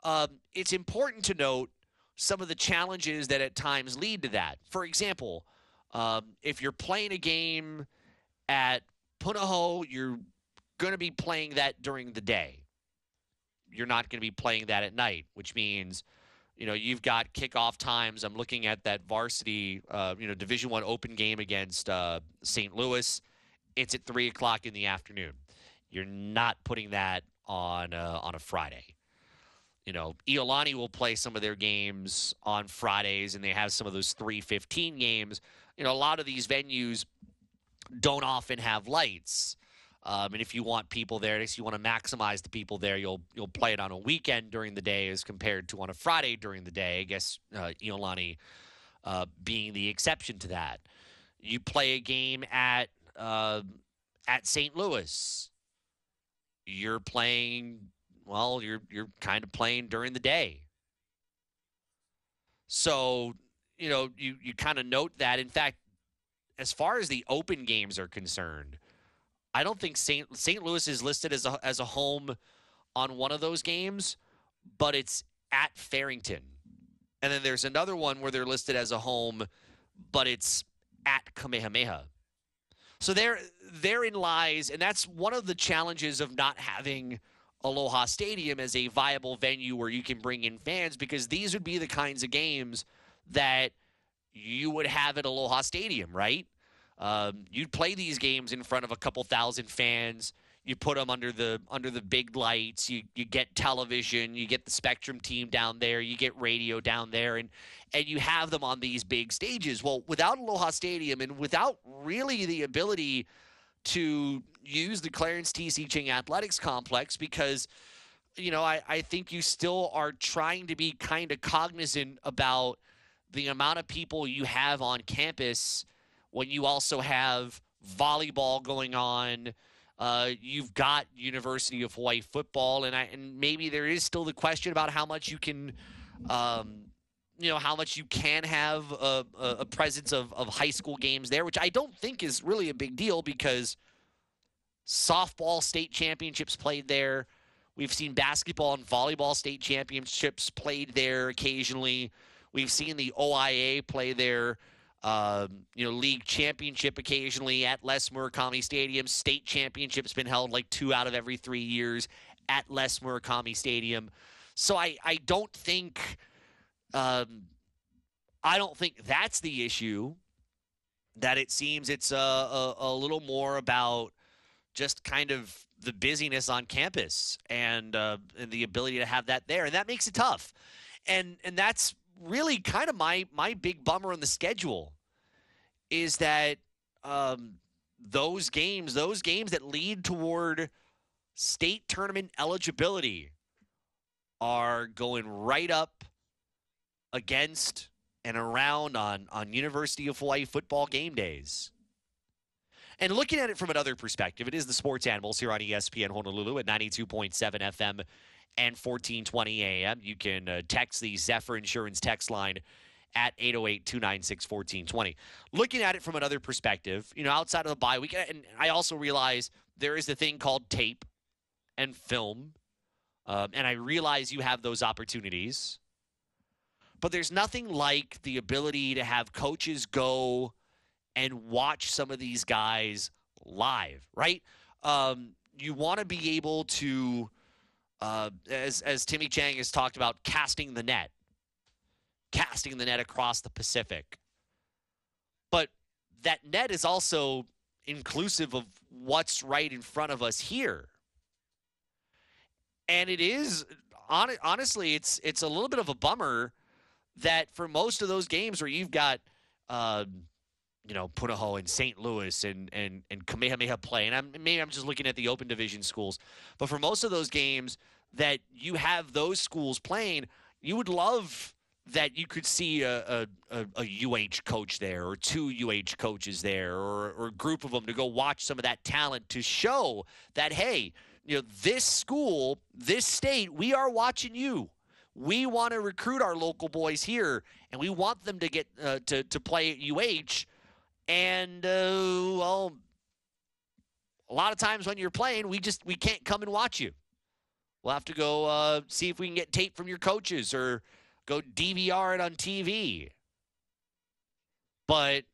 um, it's important to note some of the challenges that at times lead to that. For example, um, if you're playing a game at Punahou, you're going to be playing that during the day. You're not going to be playing that at night, which means you know you've got kickoff times. I'm looking at that varsity, uh, you know, Division One open game against uh, St. Louis. It's at three o'clock in the afternoon. You're not putting that on uh, on a Friday. You know, Iolani will play some of their games on Fridays, and they have some of those three fifteen games. You know, a lot of these venues don't often have lights. Um, and if you want people there, if you want to maximize the people there, you'll you'll play it on a weekend during the day as compared to on a Friday during the day. I guess uh, Iolani uh, being the exception to that. You play a game at uh, at St. Louis. You're playing well. You're you're kind of playing during the day. So you know you you kind of note that. In fact, as far as the open games are concerned I don't think St. St. Louis is listed as a as a home on one of those games, but it's at Farrington. And then there's another one where they're listed as a home, but it's at Kamehameha. So there therein lies, and that's one of the challenges of not having Aloha Stadium as a viable venue where you can bring in fans, because these would be the kinds of games that you would have at Aloha Stadium, right? Um, you'd play these games in front of a couple thousand fans. You put them under the under the big lights. You you get television. You get the Spectrum team down there. You get radio down there, and and you have them on these big stages. Well, without Aloha Stadium and without really the ability to use the Clarence T.C. Ching Athletics Complex, because you know I I think you still are trying to be kind of cognizant about the amount of people you have on campus when you also have volleyball going on. Uh, you've got University of Hawaii football, and I, and maybe there is still the question about how much you can, um, you know, how much you can have a, a presence of, of high school games there, which I don't think is really a big deal because softball state championships played there. We've seen basketball and volleyball state championships played there occasionally. We've seen the OIA play there um, you know, league championship occasionally at Les Murakami Stadium. State championship's been held like two out of every three years at Les Murakami Stadium. So I, I don't think um, I don't think that's the issue. That it seems it's a, a, a little more about just kind of the busyness on campus and, uh, and the ability to have that there, and that makes it tough. And and that's really kind of my my big bummer on the schedule is that um, those games, those games that lead toward state tournament eligibility, are going right up against and around on on University of Hawaii football game days. And looking at it from another perspective, it is the sports animals here on ESPN Honolulu at 92.7 FM and 1420 AM. You can uh, text the Zephyr Insurance text line at 808 296 1420. Looking at it from another perspective, you know, outside of the bye week, and I also realize there is a thing called tape and film, um, and I realize you have those opportunities. But there's nothing like the ability to have coaches go and watch some of these guys live, right? Um, you want to be able to uh, as as Timmy Chang has talked about, casting the net, casting the net across the Pacific. But that net is also inclusive of what's right in front of us here. And it is honestly, it's it's a little bit of a bummer that for most of those games where you've got um, you know, Punahou and St. Louis and and and Kamehameha play. And I'm, maybe I'm just looking at the open division schools, but for most of those games that you have those schools playing, you would love that you could see a, a, a, UH coach there or two UH coaches there or, or a group of them to go watch some of that talent to show that, hey, you know, this school, this state, we are watching you. We want to recruit our local boys here, and we want them to get uh, to to play at UH and uh, well, a lot of times when you're playing, we just we can't come and watch you. We'll have to go uh, see if we can get tape from your coaches or go DVR it on TV. But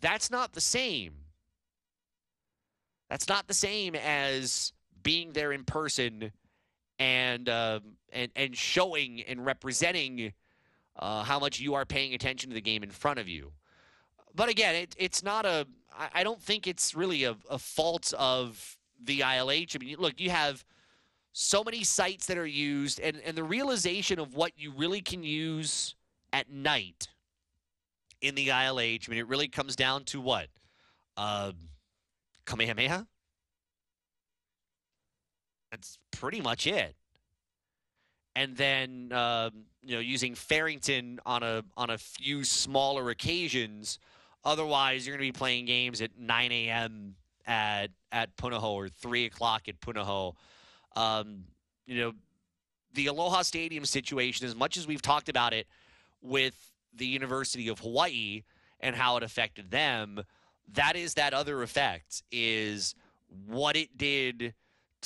that's not the same. That's not the same as being there in person and uh, and and showing and representing uh, how much you are paying attention to the game in front of you. But again, it, it's not a. I don't think it's really a, a fault of the ILH. I mean, look, you have so many sites that are used, and, and the realization of what you really can use at night in the ILH. I mean, it really comes down to what? Uh, Kamehameha? That's pretty much it. And then, um, you know, using Farrington on a on a few smaller occasions Otherwise, you're going to be playing games at 9 a.m. at at Punahou or 3 o'clock at Punahou. Um, you know, the Aloha Stadium situation, as much as we've talked about it with the University of Hawaii and how it affected them, that is that other effect is what it did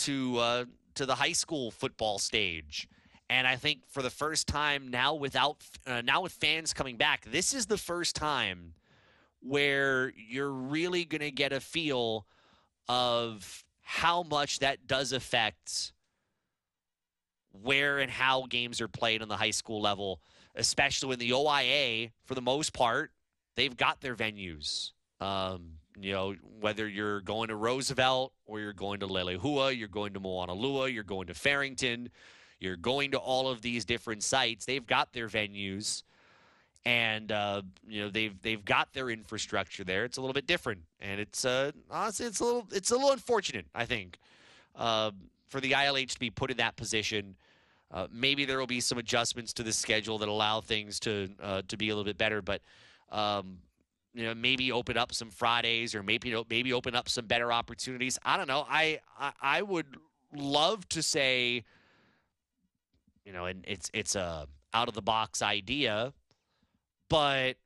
to uh, to the high school football stage. And I think for the first time now, without uh, now with fans coming back, this is the first time where you're really going to get a feel of how much that does affect where and how games are played on the high school level, especially when the OIA, for the most part, they've got their venues. Um, you know, whether you're going to Roosevelt or you're going to Leilehua, you're going to Moanalua, you're going to Farrington, you're going to all of these different sites, they've got their venues and uh, you know they've they've got their infrastructure there. It's a little bit different, and it's uh, honestly it's a little it's a little unfortunate. I think uh, for the ILH to be put in that position. Uh, maybe there will be some adjustments to the schedule that allow things to uh, to be a little bit better, but um, you know maybe open up some Fridays or maybe you know, maybe open up some better opportunities. I don't know. I, I I would love to say, you know, and it's it's a out of the box idea but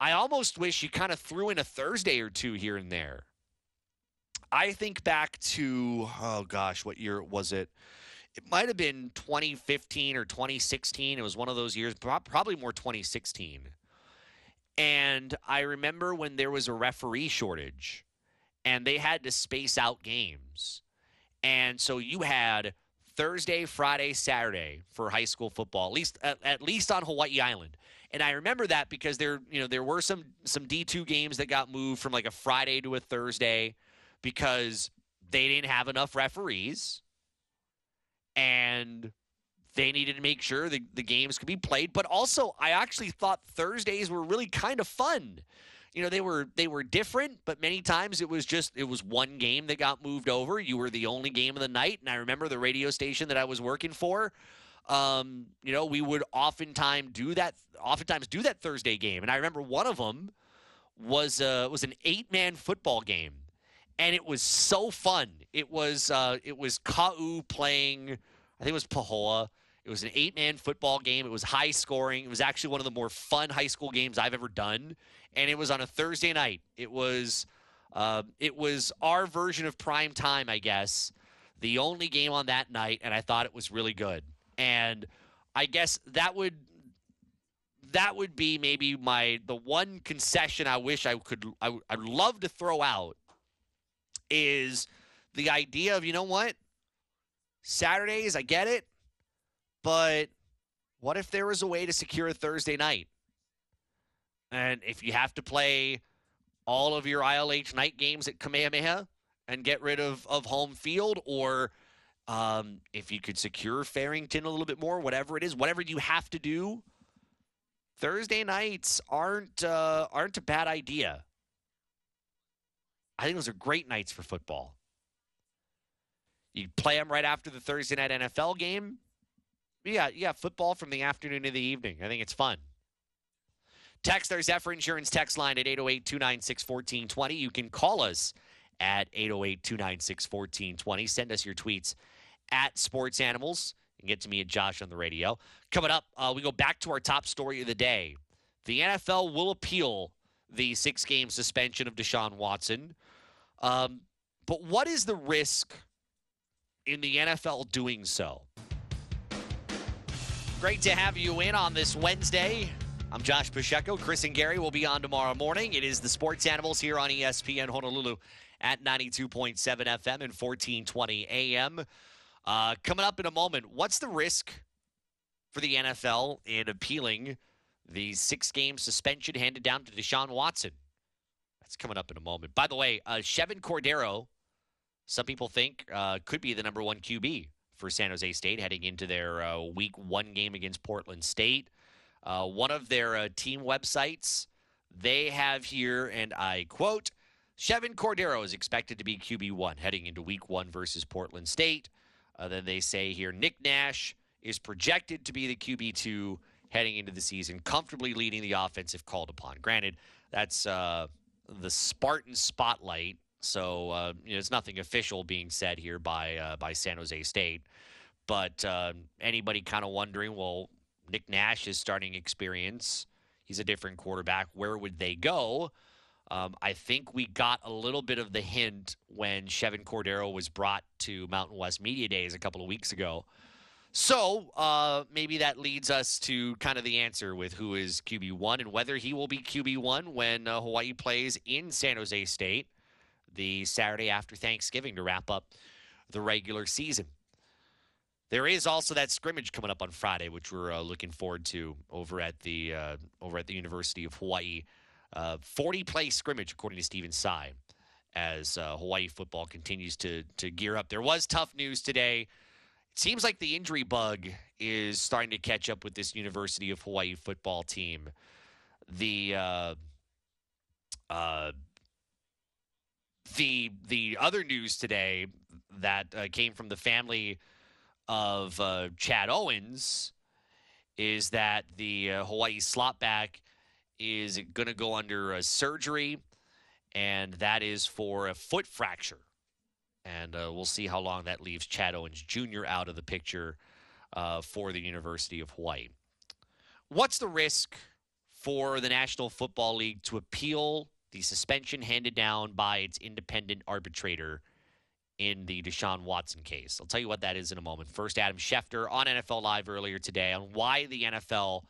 I almost wish you kind of threw in a Thursday or two here and there. I think back to, oh gosh, what year was it? It might have been 2015 or 2016. It was one of those years, probably more 2016. And I remember when there was a referee shortage and they had to space out games. And so you had Thursday, Friday, Saturday for high school football, at least at, at least on Hawaii Island. And I remember that because there, you know, there were some some D2 games that got moved from like a Friday to a Thursday because they didn't have enough referees and they needed to make sure the, the games could be played. But also I actually thought Thursdays were really kind of fun. You know, they were they were different, but many times it was just it was one game that got moved over. You were the only game of the night. And I remember the radio station that I was working for um, you know, we would oftentimes do that. Oftentimes do that Thursday game, and I remember one of them was uh, was an eight man football game, and it was so fun. It was uh, it was Kau playing. I think it was Pahoa. It was an eight man football game. It was high scoring. It was actually one of the more fun high school games I've ever done, and it was on a Thursday night. It was uh, it was our version of prime time, I guess. The only game on that night, and I thought it was really good. And I guess that would that would be maybe my the one concession I wish I could I, I'd love to throw out is the idea of you know what Saturdays I get it but what if there was a way to secure a Thursday night and if you have to play all of your ILH night games at Kamehameha and get rid of of home field or um, if you could secure Farrington a little bit more, whatever it is, whatever you have to do, Thursday nights aren't uh, aren't a bad idea. I think those are great nights for football. You play them right after the Thursday night NFL game. Yeah, yeah, football from the afternoon to the evening. I think it's fun. Text our Zephyr Insurance text line at 808 296 1420. You can call us at 808 296 1420. Send us your tweets at Sports Animals. and get to me and Josh on the radio. Coming up, uh, we go back to our top story of the day. The NFL will appeal the six game suspension of Deshaun Watson. Um, but what is the risk in the NFL doing so? Great to have you in on this Wednesday. I'm Josh Pacheco. Chris and Gary will be on tomorrow morning. It is the Sports Animals here on ESPN Honolulu at 92.7 FM and 1420 AM. Uh, coming up in a moment, what's the risk for the NFL in appealing the six game suspension handed down to Deshaun Watson? That's coming up in a moment. By the way, uh, Chevan Cordeiro, some people think, uh, could be the number one QB for San Jose State heading into their uh, week one game against Portland State. Uh, one of their uh, team websites, they have here, and I quote, Chevan Cordeiro is expected to be QB1 heading into week one versus Portland State. Uh, then they say here Nick Nash is projected to be the QB2 heading into the season, comfortably leading the offense if called upon. Granted, that's uh, the Spartan spotlight, so uh, you know, it's nothing official being said here by uh, by San Jose State. But uh, anybody kind of wondering, well, Nick Nash is starting experience. He's a different quarterback. Where would they go? Um, I think we got a little bit of the hint when Chevan Cordeiro was brought to Mountain West Media Days a couple of weeks ago. So uh, maybe that leads us to kind of the answer with who is QB1 and whether he will be QB1 when uh, Hawaii plays in San Jose State the Saturday after Thanksgiving to wrap up the regular season. There is also that scrimmage coming up on Friday, which we're uh, looking forward to over at the uh, over at the University of Hawaii. Uh, 40 play scrimmage, according to Stephen Tsai, as uh, Hawaii football continues to to gear up. There was tough news today. It seems like the injury bug is starting to catch up with this University of Hawaii football team. The uh, uh, the the other news today that uh, came from the family of uh, Chad Owens is that the uh, Hawaii slotback is going to go under surgery, and that is for a foot fracture. And uh, we'll see how long that leaves Chad Owens Jr. out of the picture uh, for the University of Hawaii. What's the risk for the National Football League to appeal the suspension handed down by its independent arbitrator in the Deshaun Watson case. I'll tell you what that is in a moment. First, Adam Schefter on NFL Live earlier today on why the NFL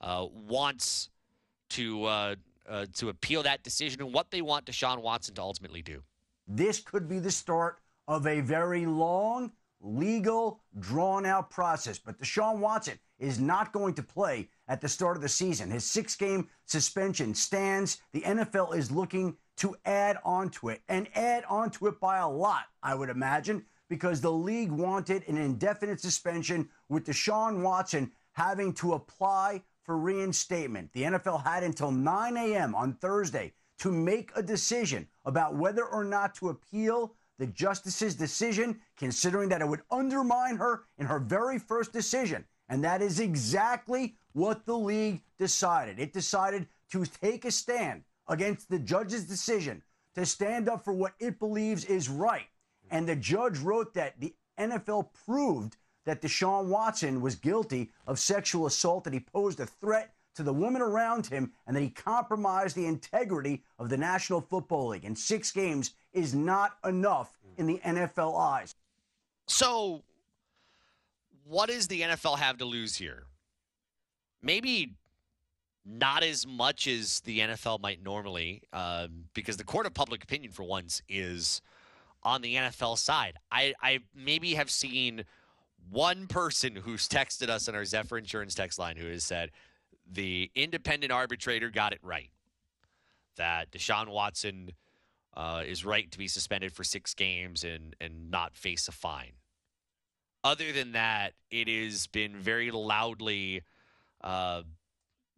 uh, wants to uh, uh, to appeal that decision and what they want Deshaun Watson to ultimately do. This could be the start of a very long, legal, drawn out process. But Deshaun Watson is not going to play at the start of the season. His six game suspension stands. The NFL is looking to add onto it and add onto it by a lot, I would imagine, because the league wanted an indefinite suspension with Deshaun Watson having to apply for reinstatement. The NFL had until 9 a.m. on Thursday to make a decision about whether or not to appeal the justice's decision, considering that it would undermine her in her very first decision. And that is exactly what the league decided. It decided to take a stand against the judge's decision to stand up for what it believes is right. And the judge wrote that the NFL proved that Deshaun Watson was guilty of sexual assault, that he posed a threat to the women around him, and that he compromised the integrity of the National Football League. And six games is not enough in the NFL eyes. So, what does the NFL have to lose here? Maybe not as much as the NFL might normally, um, because the court of public opinion, for once, is on the NFL side. I, I maybe have seen one person who's texted us on our Zephyr Insurance text line who has said the independent arbitrator got it right. That Deshaun Watson uh, is right to be suspended for six games and, and not face a fine. Other than that, it has been very loudly uh,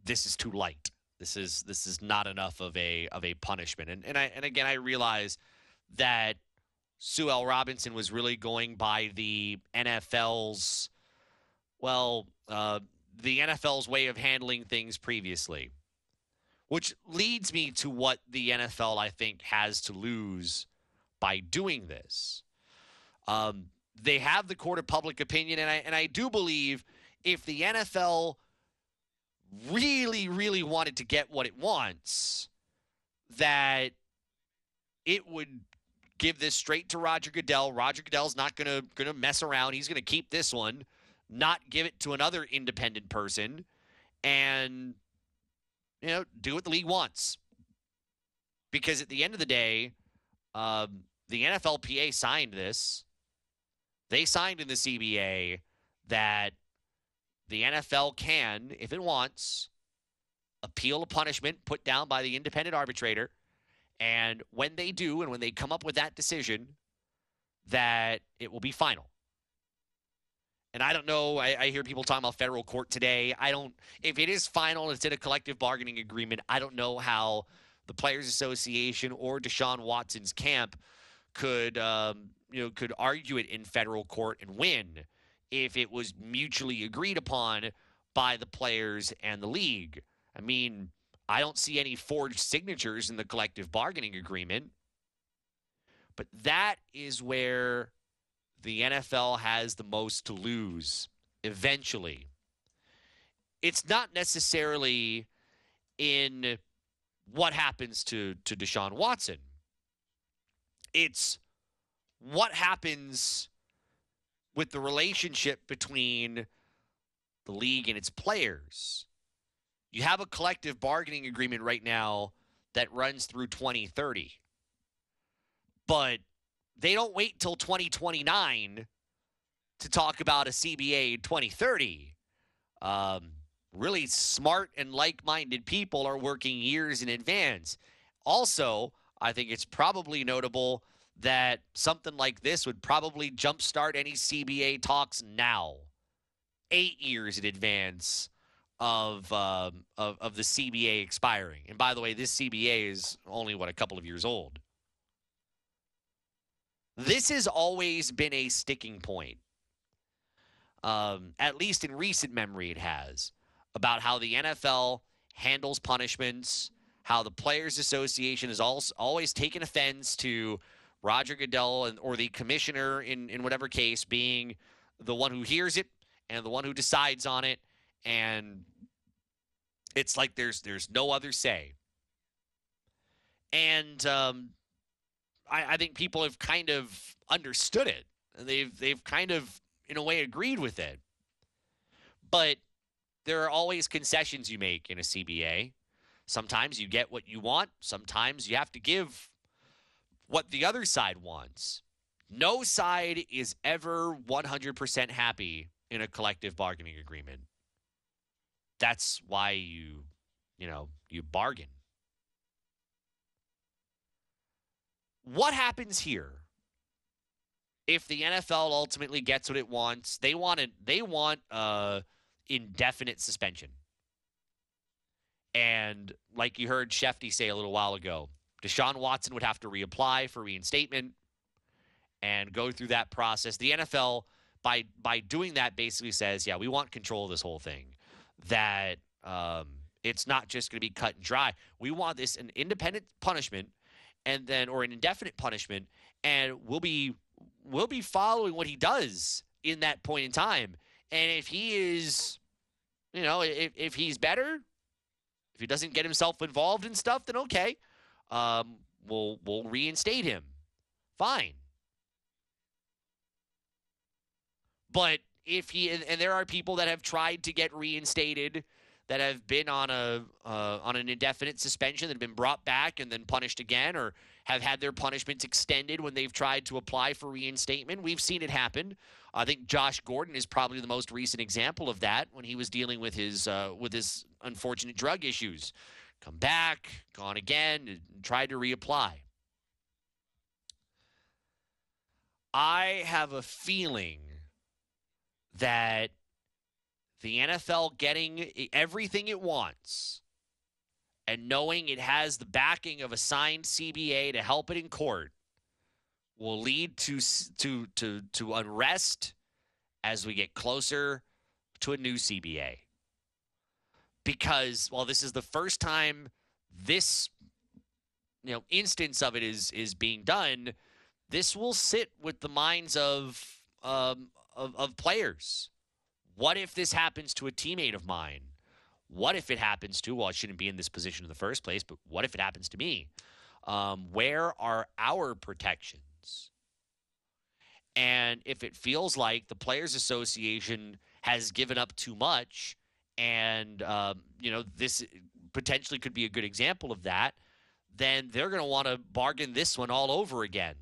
this is too light. This is this is not enough of a of a punishment. And and I and again I realize that Sue L. Robinson was really going by the NFL's well, uh, the NFL's way of handling things previously. Which leads me to what the NFL I think has to lose by doing this. Um, they have the court of public opinion, and I and I do believe if the NFL really, really wanted to get what it wants, that it would give this straight to Roger Goodell. Roger Goodell's not gonna gonna mess around. He's gonna keep this one, not give it to another independent person, and you know do what the league wants. Because at the end of the day, um, the NFLPA signed this. They signed in the CBA that the NFL can, if it wants, appeal a punishment put down by the independent arbitrator. And when they do, and when they come up with that decision, that it will be final. And I don't know. I, I, hear people talking about federal court today. I don't. If it is final, it's in a collective bargaining agreement. I don't know how the Players Association or Deshaun Watson's camp could, um, you know, could argue it in federal court and win if it was mutually agreed upon by the players and the league. I mean, I don't see any forged signatures in the collective bargaining agreement. But that is where the NFL has the most to lose eventually. It's not necessarily in what happens to, to Deshaun Watson, it's what happens with the relationship between the league and its players. You have a collective bargaining agreement right now that runs through 2030. But they don't wait till 2029 to talk about a CBA 2030. Um, really smart and like minded people are working years in advance. Also, I think it's probably notable that something like this would probably jumpstart any CBA talks now, eight years in advance of, um, of of the CBA expiring. And by the way, this CBA is only what a couple of years old. This has always been a sticking point. Um, at least in recent memory, it has about how the NFL handles punishments, how the Players Association has also always taken offense to Roger Goodell and, or the commissioner in, in whatever case being the one who hears it and the one who decides on it. And it's like there's there's no other say. And um, I, I think people have kind of understood it. They've they've kind of in a way agreed with it. But there are always concessions you make in a CBA. Sometimes you get what you want, sometimes you have to give what the other side wants. No side is ever 100% happy in a collective bargaining agreement. That's why you, you know, you bargain. What happens here if the NFL ultimately gets what it wants? They want it, they want uh indefinite suspension. And like you heard Schefty say a little while ago, Deshaun Watson would have to reapply for reinstatement and go through that process. The NFL, by by doing that, basically says, yeah, we want control of this whole thing. That um, it's not just going to be cut and dry. We want this an independent punishment, and then or an indefinite punishment, and we'll be we'll be following what he does in that point in time. And if he is, you know, if, if he's better, if he doesn't get himself involved in stuff, then okay, um, we'll we'll reinstate him. Fine. But if he and, and there are people that have tried to get reinstated that have been on a uh, on an indefinite suspension that have been brought back and then punished again, or have had their punishments extended when they've tried to apply for reinstatement. We've seen it happen. I think Josh Gordon is probably the most recent example of that when he was dealing with his uh, with his unfortunate drug issues. Come back, gone again, tried to reapply. I have a feeling that the NFL getting everything it wants and knowing it has the backing of a signed CBA to help it in court will lead to to to to unrest as we get closer to a new CBA. Because while this is the first time this you know instance of it is is being done, this will sit with the minds of um, of, of players. What if this happens to a teammate of mine? What if it happens to, well, I shouldn't be in this position in the first place, but what if it happens to me? Um, where are our protections? And if it feels like the Players Association has given up too much, and um, you know this potentially could be a good example of that, then they're going to want to bargain this one all over again.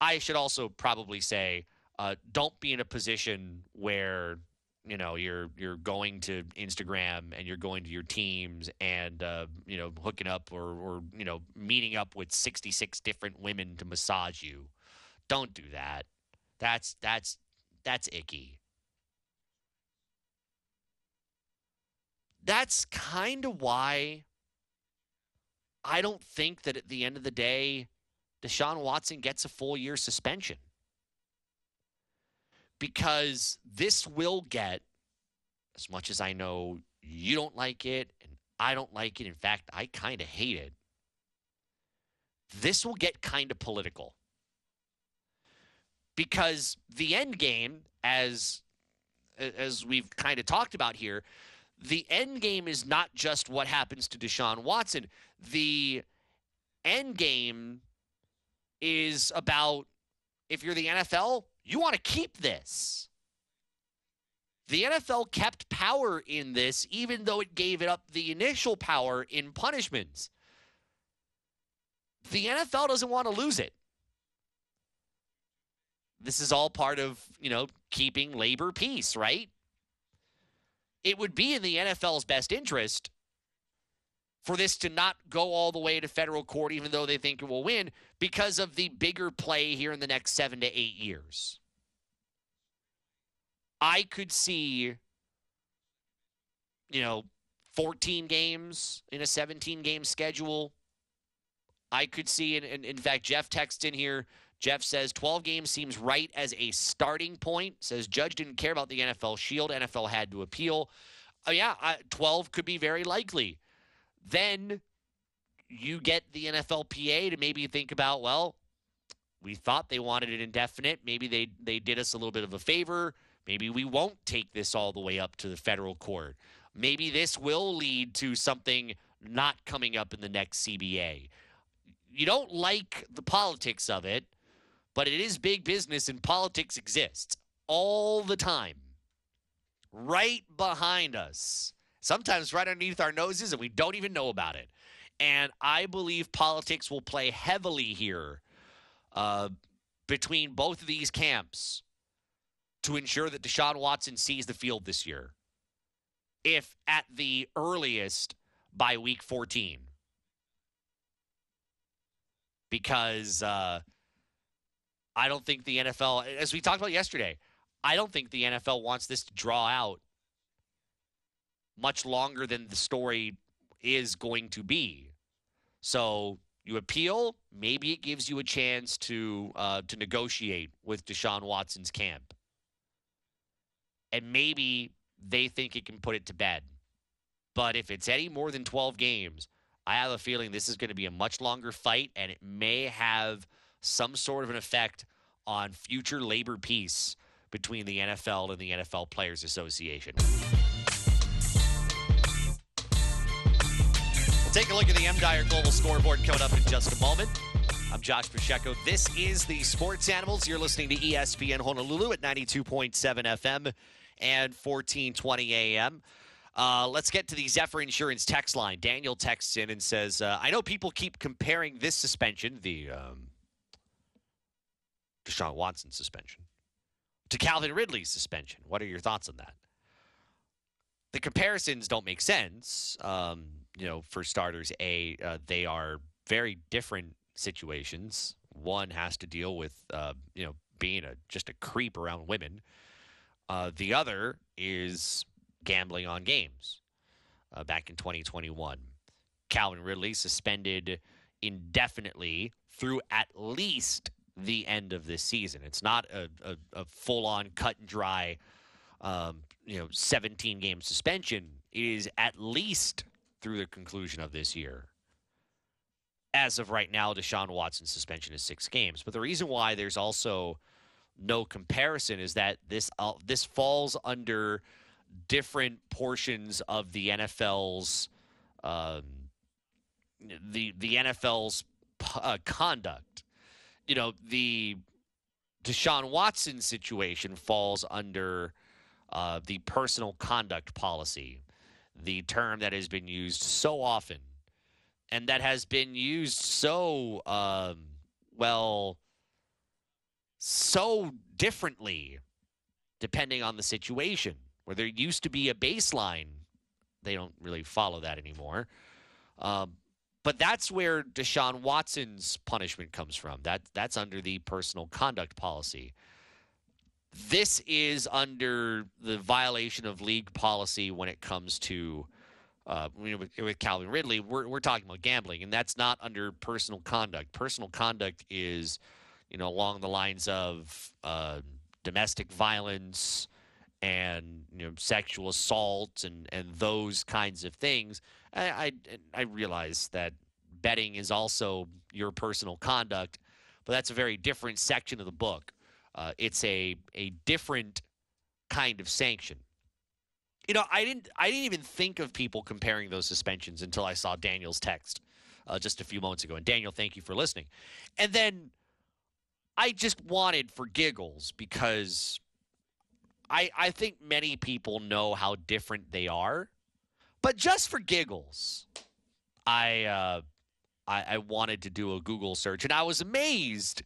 I should also probably say, uh, don't be in a position where you know you're you're going to Instagram and you're going to your teams and uh, you know hooking up or or you know meeting up with 66 different women to massage you. Don't do that. That's that's that's icky. That's kind of why I don't think that at the end of the day Deshaun Watson gets a full year suspension. Because this will get, as much as I know you don't like it and I don't like it, in fact, I kind of hate it, this will get kind of political. Because the end game, as as we've kind of talked about here, the end game is not just what happens to Deshaun Watson. The end game is about if you're the NFL, you want to keep this. The NFL kept power in this, even though it gave it up the initial power in punishments. The NFL doesn't want to lose it. This is all part of, you know, keeping labor peace, right? It would be in the NFL's best interest for this to not go all the way to federal court, even though they think it will win, because of the bigger play here in the next seven to eight years. I could see, you know, 14 games in a 17 game schedule. I could see, and, and in fact, Jeff texts in here. Jeff says 12 games seems right as a starting point. Says Judge didn't care about the NFL Shield. NFL had to appeal. Uh, yeah, 12 could be very likely. Then you get the NFLPA to maybe think about, well, we thought they wanted it indefinite. Maybe they they did us a little bit of a favor. Maybe we won't take this all the way up to the federal court. Maybe this will lead to something not coming up in the next CBA. You don't like the politics of it, but it is big business and politics exists all the time. Right behind us sometimes right underneath our noses, and we don't even know about it. And I believe politics will play heavily here uh, between both of these camps to ensure that Deshaun Watson sees the field this year, if at the earliest by week 14. Because uh, I don't think the NFL, as we talked about yesterday, I don't think the NFL wants this to draw out much longer than the story is going to be. So you appeal, maybe it gives you a chance to uh, to negotiate with Deshaun Watson's camp, and maybe they think it can put it to bed. But if it's any more than 12 games, I have a feeling this is going to be a much longer fight, and it may have some sort of an effect on future labor peace between the NFL and the NFL Players Association. Take a look at the M. Dyer Global Scoreboard coming up in just a moment. I'm Josh Pacheco. This is the Sports Animals. You're listening to ESPN Honolulu at 92.7 FM and 1420 AM. Uh, let's get to the Zephyr Insurance text line. Daniel texts in and says, uh, I know people keep comparing this suspension, the um, Deshaun Watson suspension, to Calvin Ridley's suspension. What are your thoughts on that? The comparisons don't make sense. Um, you know, for starters, a uh, they are very different situations. One has to deal with uh, you know being a just a creep around women. Uh, the other is gambling on games. Uh, back in 2021, Calvin Ridley suspended indefinitely through at least the end of this season. It's not a, a, a full on cut and dry, um, you know, 17 game suspension. It is at least through the conclusion of this year. As of right now, Deshaun Watson's suspension is six games. But the reason why there's also no comparison is that this uh, this falls under different portions of the NFL's um, the the NFL's uh, conduct. You know, the Deshaun Watson situation falls under uh, the personal conduct policy, the term that has been used so often and that has been used so um, well, so differently depending on the situation. Where there used to be a baseline, they don't really follow that anymore. Um, but that's where Deshaun Watson's punishment comes from. That that's under the personal conduct policy. This is under the violation of league policy when it comes to uh, with, with Calvin Ridley. We're we're talking about gambling, and that's not under personal conduct. Personal conduct is, you know, along the lines of uh, domestic violence and you know sexual assault and and those kinds of things. I, I, I realize that betting is also your personal conduct, but that's a very different section of the book. Uh, it's a a different kind of sanction. You know, I didn't I didn't even think of people comparing those suspensions until I saw Daniel's text uh, just a few moments ago. And Daniel, thank you for listening. And then I just wanted for giggles because I I think many people know how different they are, but just for giggles, I uh, I, I wanted to do a Google search, and I was amazed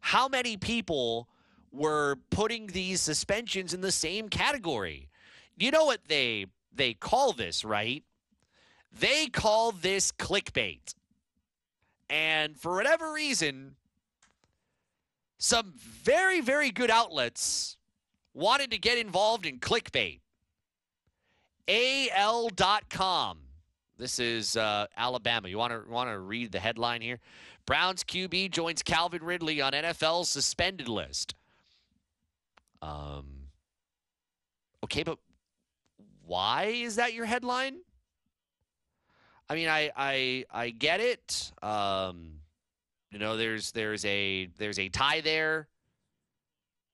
how many people were putting these suspensions in the same category. You know what they they call this, right? They call this clickbait. And for whatever reason, some very, very good outlets wanted to get involved in clickbait. AL.com. This is uh, Alabama. You want to want to read the headline here? Browns QB joins Calvin Ridley on NFL's suspended list. Um. Okay, but why is that your headline? I mean, I I I get it. Um, you know, there's there's a there's a tie there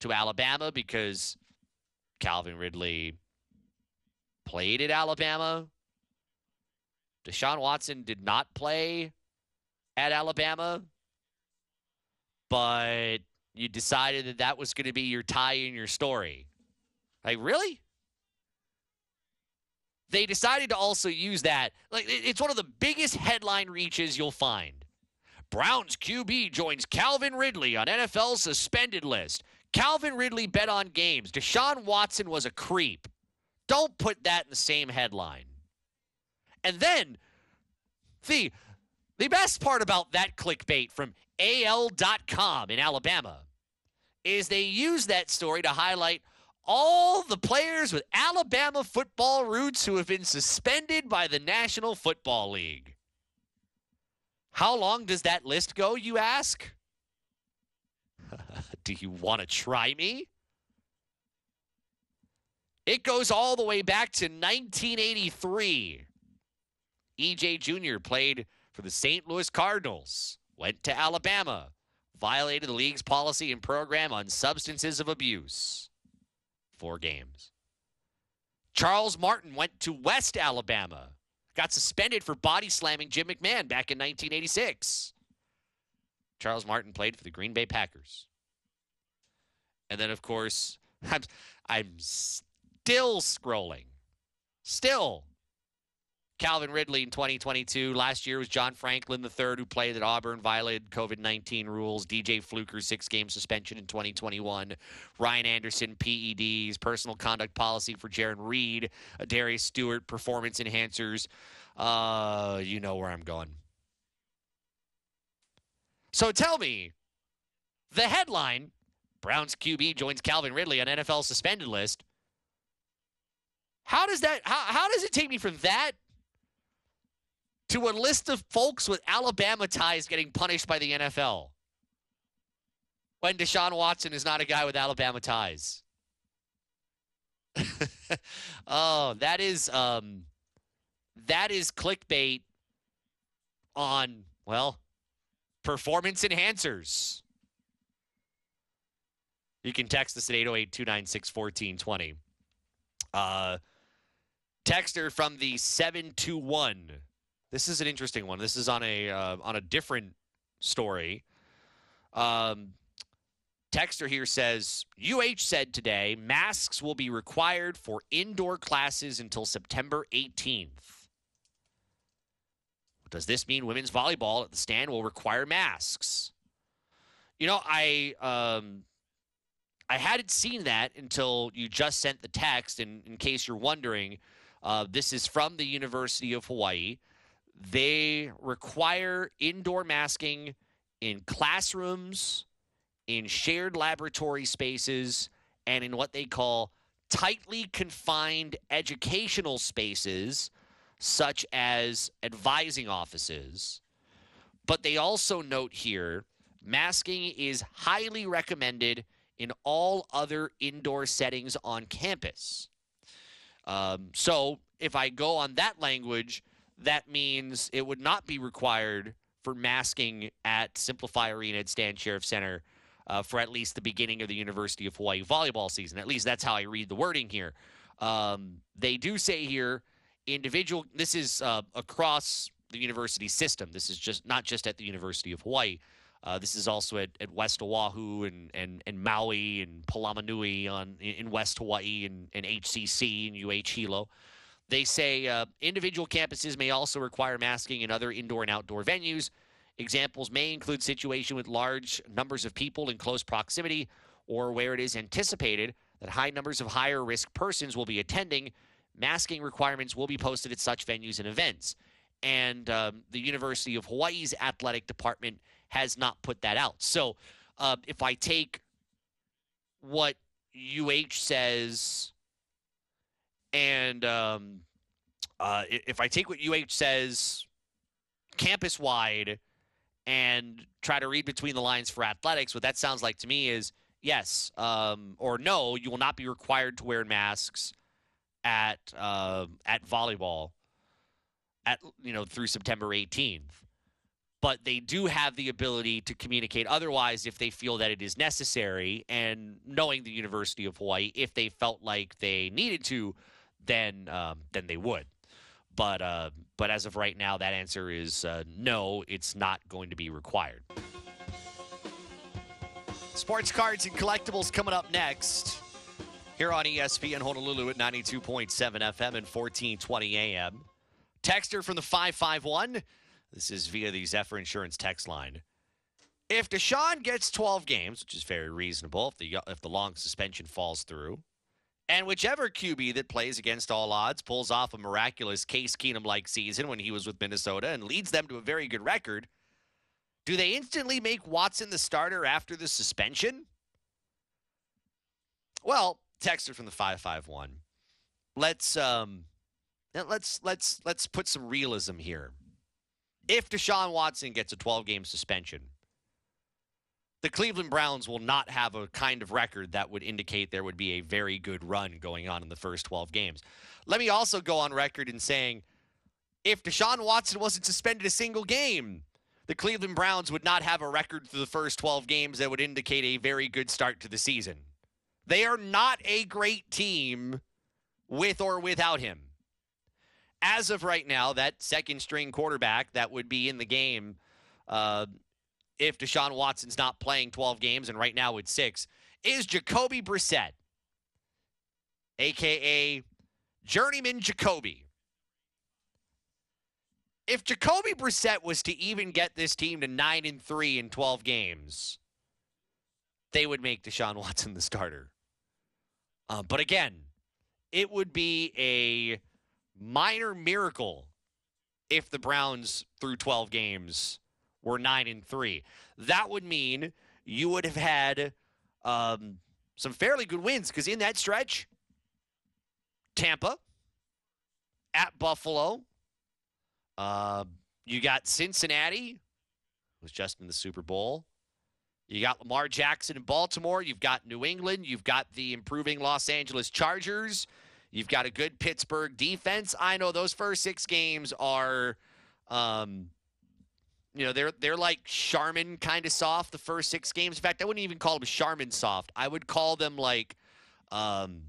to Alabama because Calvin Ridley played at Alabama. Deshaun Watson did not play at Alabama, but you decided that that was going to be your tie in your story. Like, really? They decided to also use that. Like, it's one of the biggest headline reaches you'll find. Browns QB joins Calvin Ridley on NFL's suspended list. Calvin Ridley bet on games. Deshaun Watson was a creep. Don't put that in the same headline. And then the the best part about that clickbait from AL.com in Alabama is they use that story to highlight all the players with Alabama football roots who have been suspended by the National Football League. How long does that list go, you ask? Do you want to try me? It goes all the way back to 1983. EJ Jr. played for the St. Louis Cardinals, went to Alabama, violated the league's policy and program on substances of abuse. Four games. Charles Martin went to West Alabama, got suspended for body slamming Jim McMahon back in 1986. Charles Martin played for the Green Bay Packers. And then, of course, I'm, I'm still scrolling. Still Calvin Ridley in 2022. Last year was John Franklin III, who played at Auburn, violated COVID 19 rules. DJ Fluker, six game suspension in 2021. Ryan Anderson, PEDs, personal conduct policy for Jarran Reed. Darius Stewart, performance enhancers. Uh, you know where I'm going. So tell me the headline Browns QB joins Calvin Ridley on NFL suspended list. How does that how, how does it take me from that to a list of folks with Alabama ties getting punished by the NFL when Deshaun Watson is not a guy with Alabama ties. oh, that is um, that is clickbait on well performance enhancers. You can text us at 808 296 1420. Uh, texter from the 721 This is an interesting one. This is on a uh, on a different story. Um, Texter here says UH said today masks will be required for indoor classes until September 18th. Does this mean women's volleyball at the Stan will require masks? You know, I um, I hadn't seen that until you just sent the text. And in case you're wondering, uh, this is from the University of Hawaii. They require indoor masking in classrooms, in shared laboratory spaces, and in what they call tightly confined educational spaces, such as advising offices. But they also note here masking is highly recommended in all other indoor settings on campus. Um, so if I go on that language, that means it would not be required for masking at SimpliFi Arena at Stan Sheriff Center uh, for at least the beginning of the University of Hawaii volleyball season. At least that's how I read the wording here. Um, they do say here individual. This is uh, across the university system. This is just not just at the University of Hawaii. Uh, this is also at, at West Oahu and, and, and Maui and Palamanui on in West Hawaii and, and HCC and UH Hilo. They say uh, individual campuses may also require masking in other indoor and outdoor venues. Examples may include situation with large numbers of people in close proximity or where it is anticipated that high numbers of higher risk persons will be attending. Masking requirements will be posted at such venues and events. And um, the University of Hawaii's athletic department has not put that out. So uh, if I take what UH says and um, uh, if I take what UH says campus wide and try to read between the lines for athletics, what that sounds like to me is yes um, or no, you will not be required to wear masks at uh, at volleyball at you know through September 18th but they do have the ability to communicate otherwise if they feel that it is necessary. And knowing the University of Hawaii, if they felt like they needed to, then um, then they would. But uh, but as of right now, that answer is uh, no. It's not going to be required. Sports cards and collectibles coming up next here on ESPN Honolulu at 92.7 FM and 1420 AM. Texter from the 551. This is via the Zephyr Insurance text line. If Deshaun gets 12 games, which is very reasonable if the if the long suspension falls through, and whichever QB that plays against all odds pulls off a miraculous Case Keenum like season when he was with Minnesota and leads them to a very good record, do they instantly make Watson the starter after the suspension? Well, texter from the 551. Let's um let's let's let's put some realism here if Deshaun Watson gets a 12 game suspension, the Cleveland Browns will not have a kind of record that would indicate there would be a very good run going on in the first 12 games. Let me also go on record in saying if Deshaun Watson wasn't suspended a single game, the Cleveland Browns would not have a record through the first 12 games that would indicate a very good start to the season. They are not a great team with or without him as of right now, that second string quarterback that would be in the game uh, if Deshaun Watson's not playing 12 games and right now it's six is Jacoby Brissett, aka Journeyman Jacoby. If Jacoby Brissett was to even get this team to nine and three in 12 games, they would make Deshaun Watson the starter. Uh, but again, it would be a minor miracle if the Browns through 12 games were 9 and 3. That would mean you would have had um, some fairly good wins because in that stretch, Tampa, at Buffalo, uh, you got Cincinnati, was just in the Super Bowl. You got Lamar Jackson in Baltimore. You've got New England. You've got the improving Los Angeles Chargers. You've got a good Pittsburgh defense. I know those first six games are, um, you know, they're they're like Charmin kind of soft. The first six games. In fact, I wouldn't even call them Charmin soft. I would call them like, um,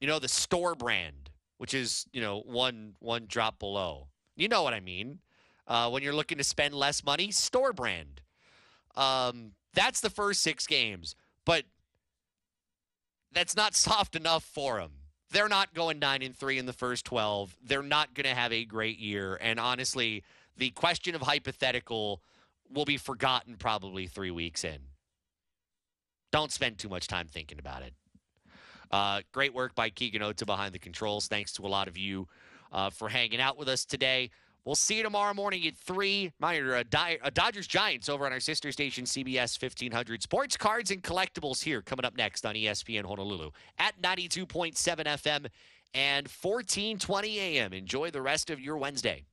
you know, the store brand, which is you know one one drop below. You know what I mean? Uh, when you're looking to spend less money, store brand. Um, that's the first six games, but that's not soft enough for them. They're not going nine and three in the first twelve. They're not going to have a great year, and honestly, the question of hypothetical will be forgotten probably three weeks in. Don't spend too much time thinking about it. Uh, great work by Keegan Ota behind the controls. Thanks to a lot of you uh, for hanging out with us today. We'll see you tomorrow morning at 3. My uh, Di- uh, Dodgers Giants over on our sister station, CBS 1500. Sports, cards, and collectibles here coming up next on ESPN Honolulu at 92.7 FM and 1420 AM. Enjoy the rest of your Wednesday.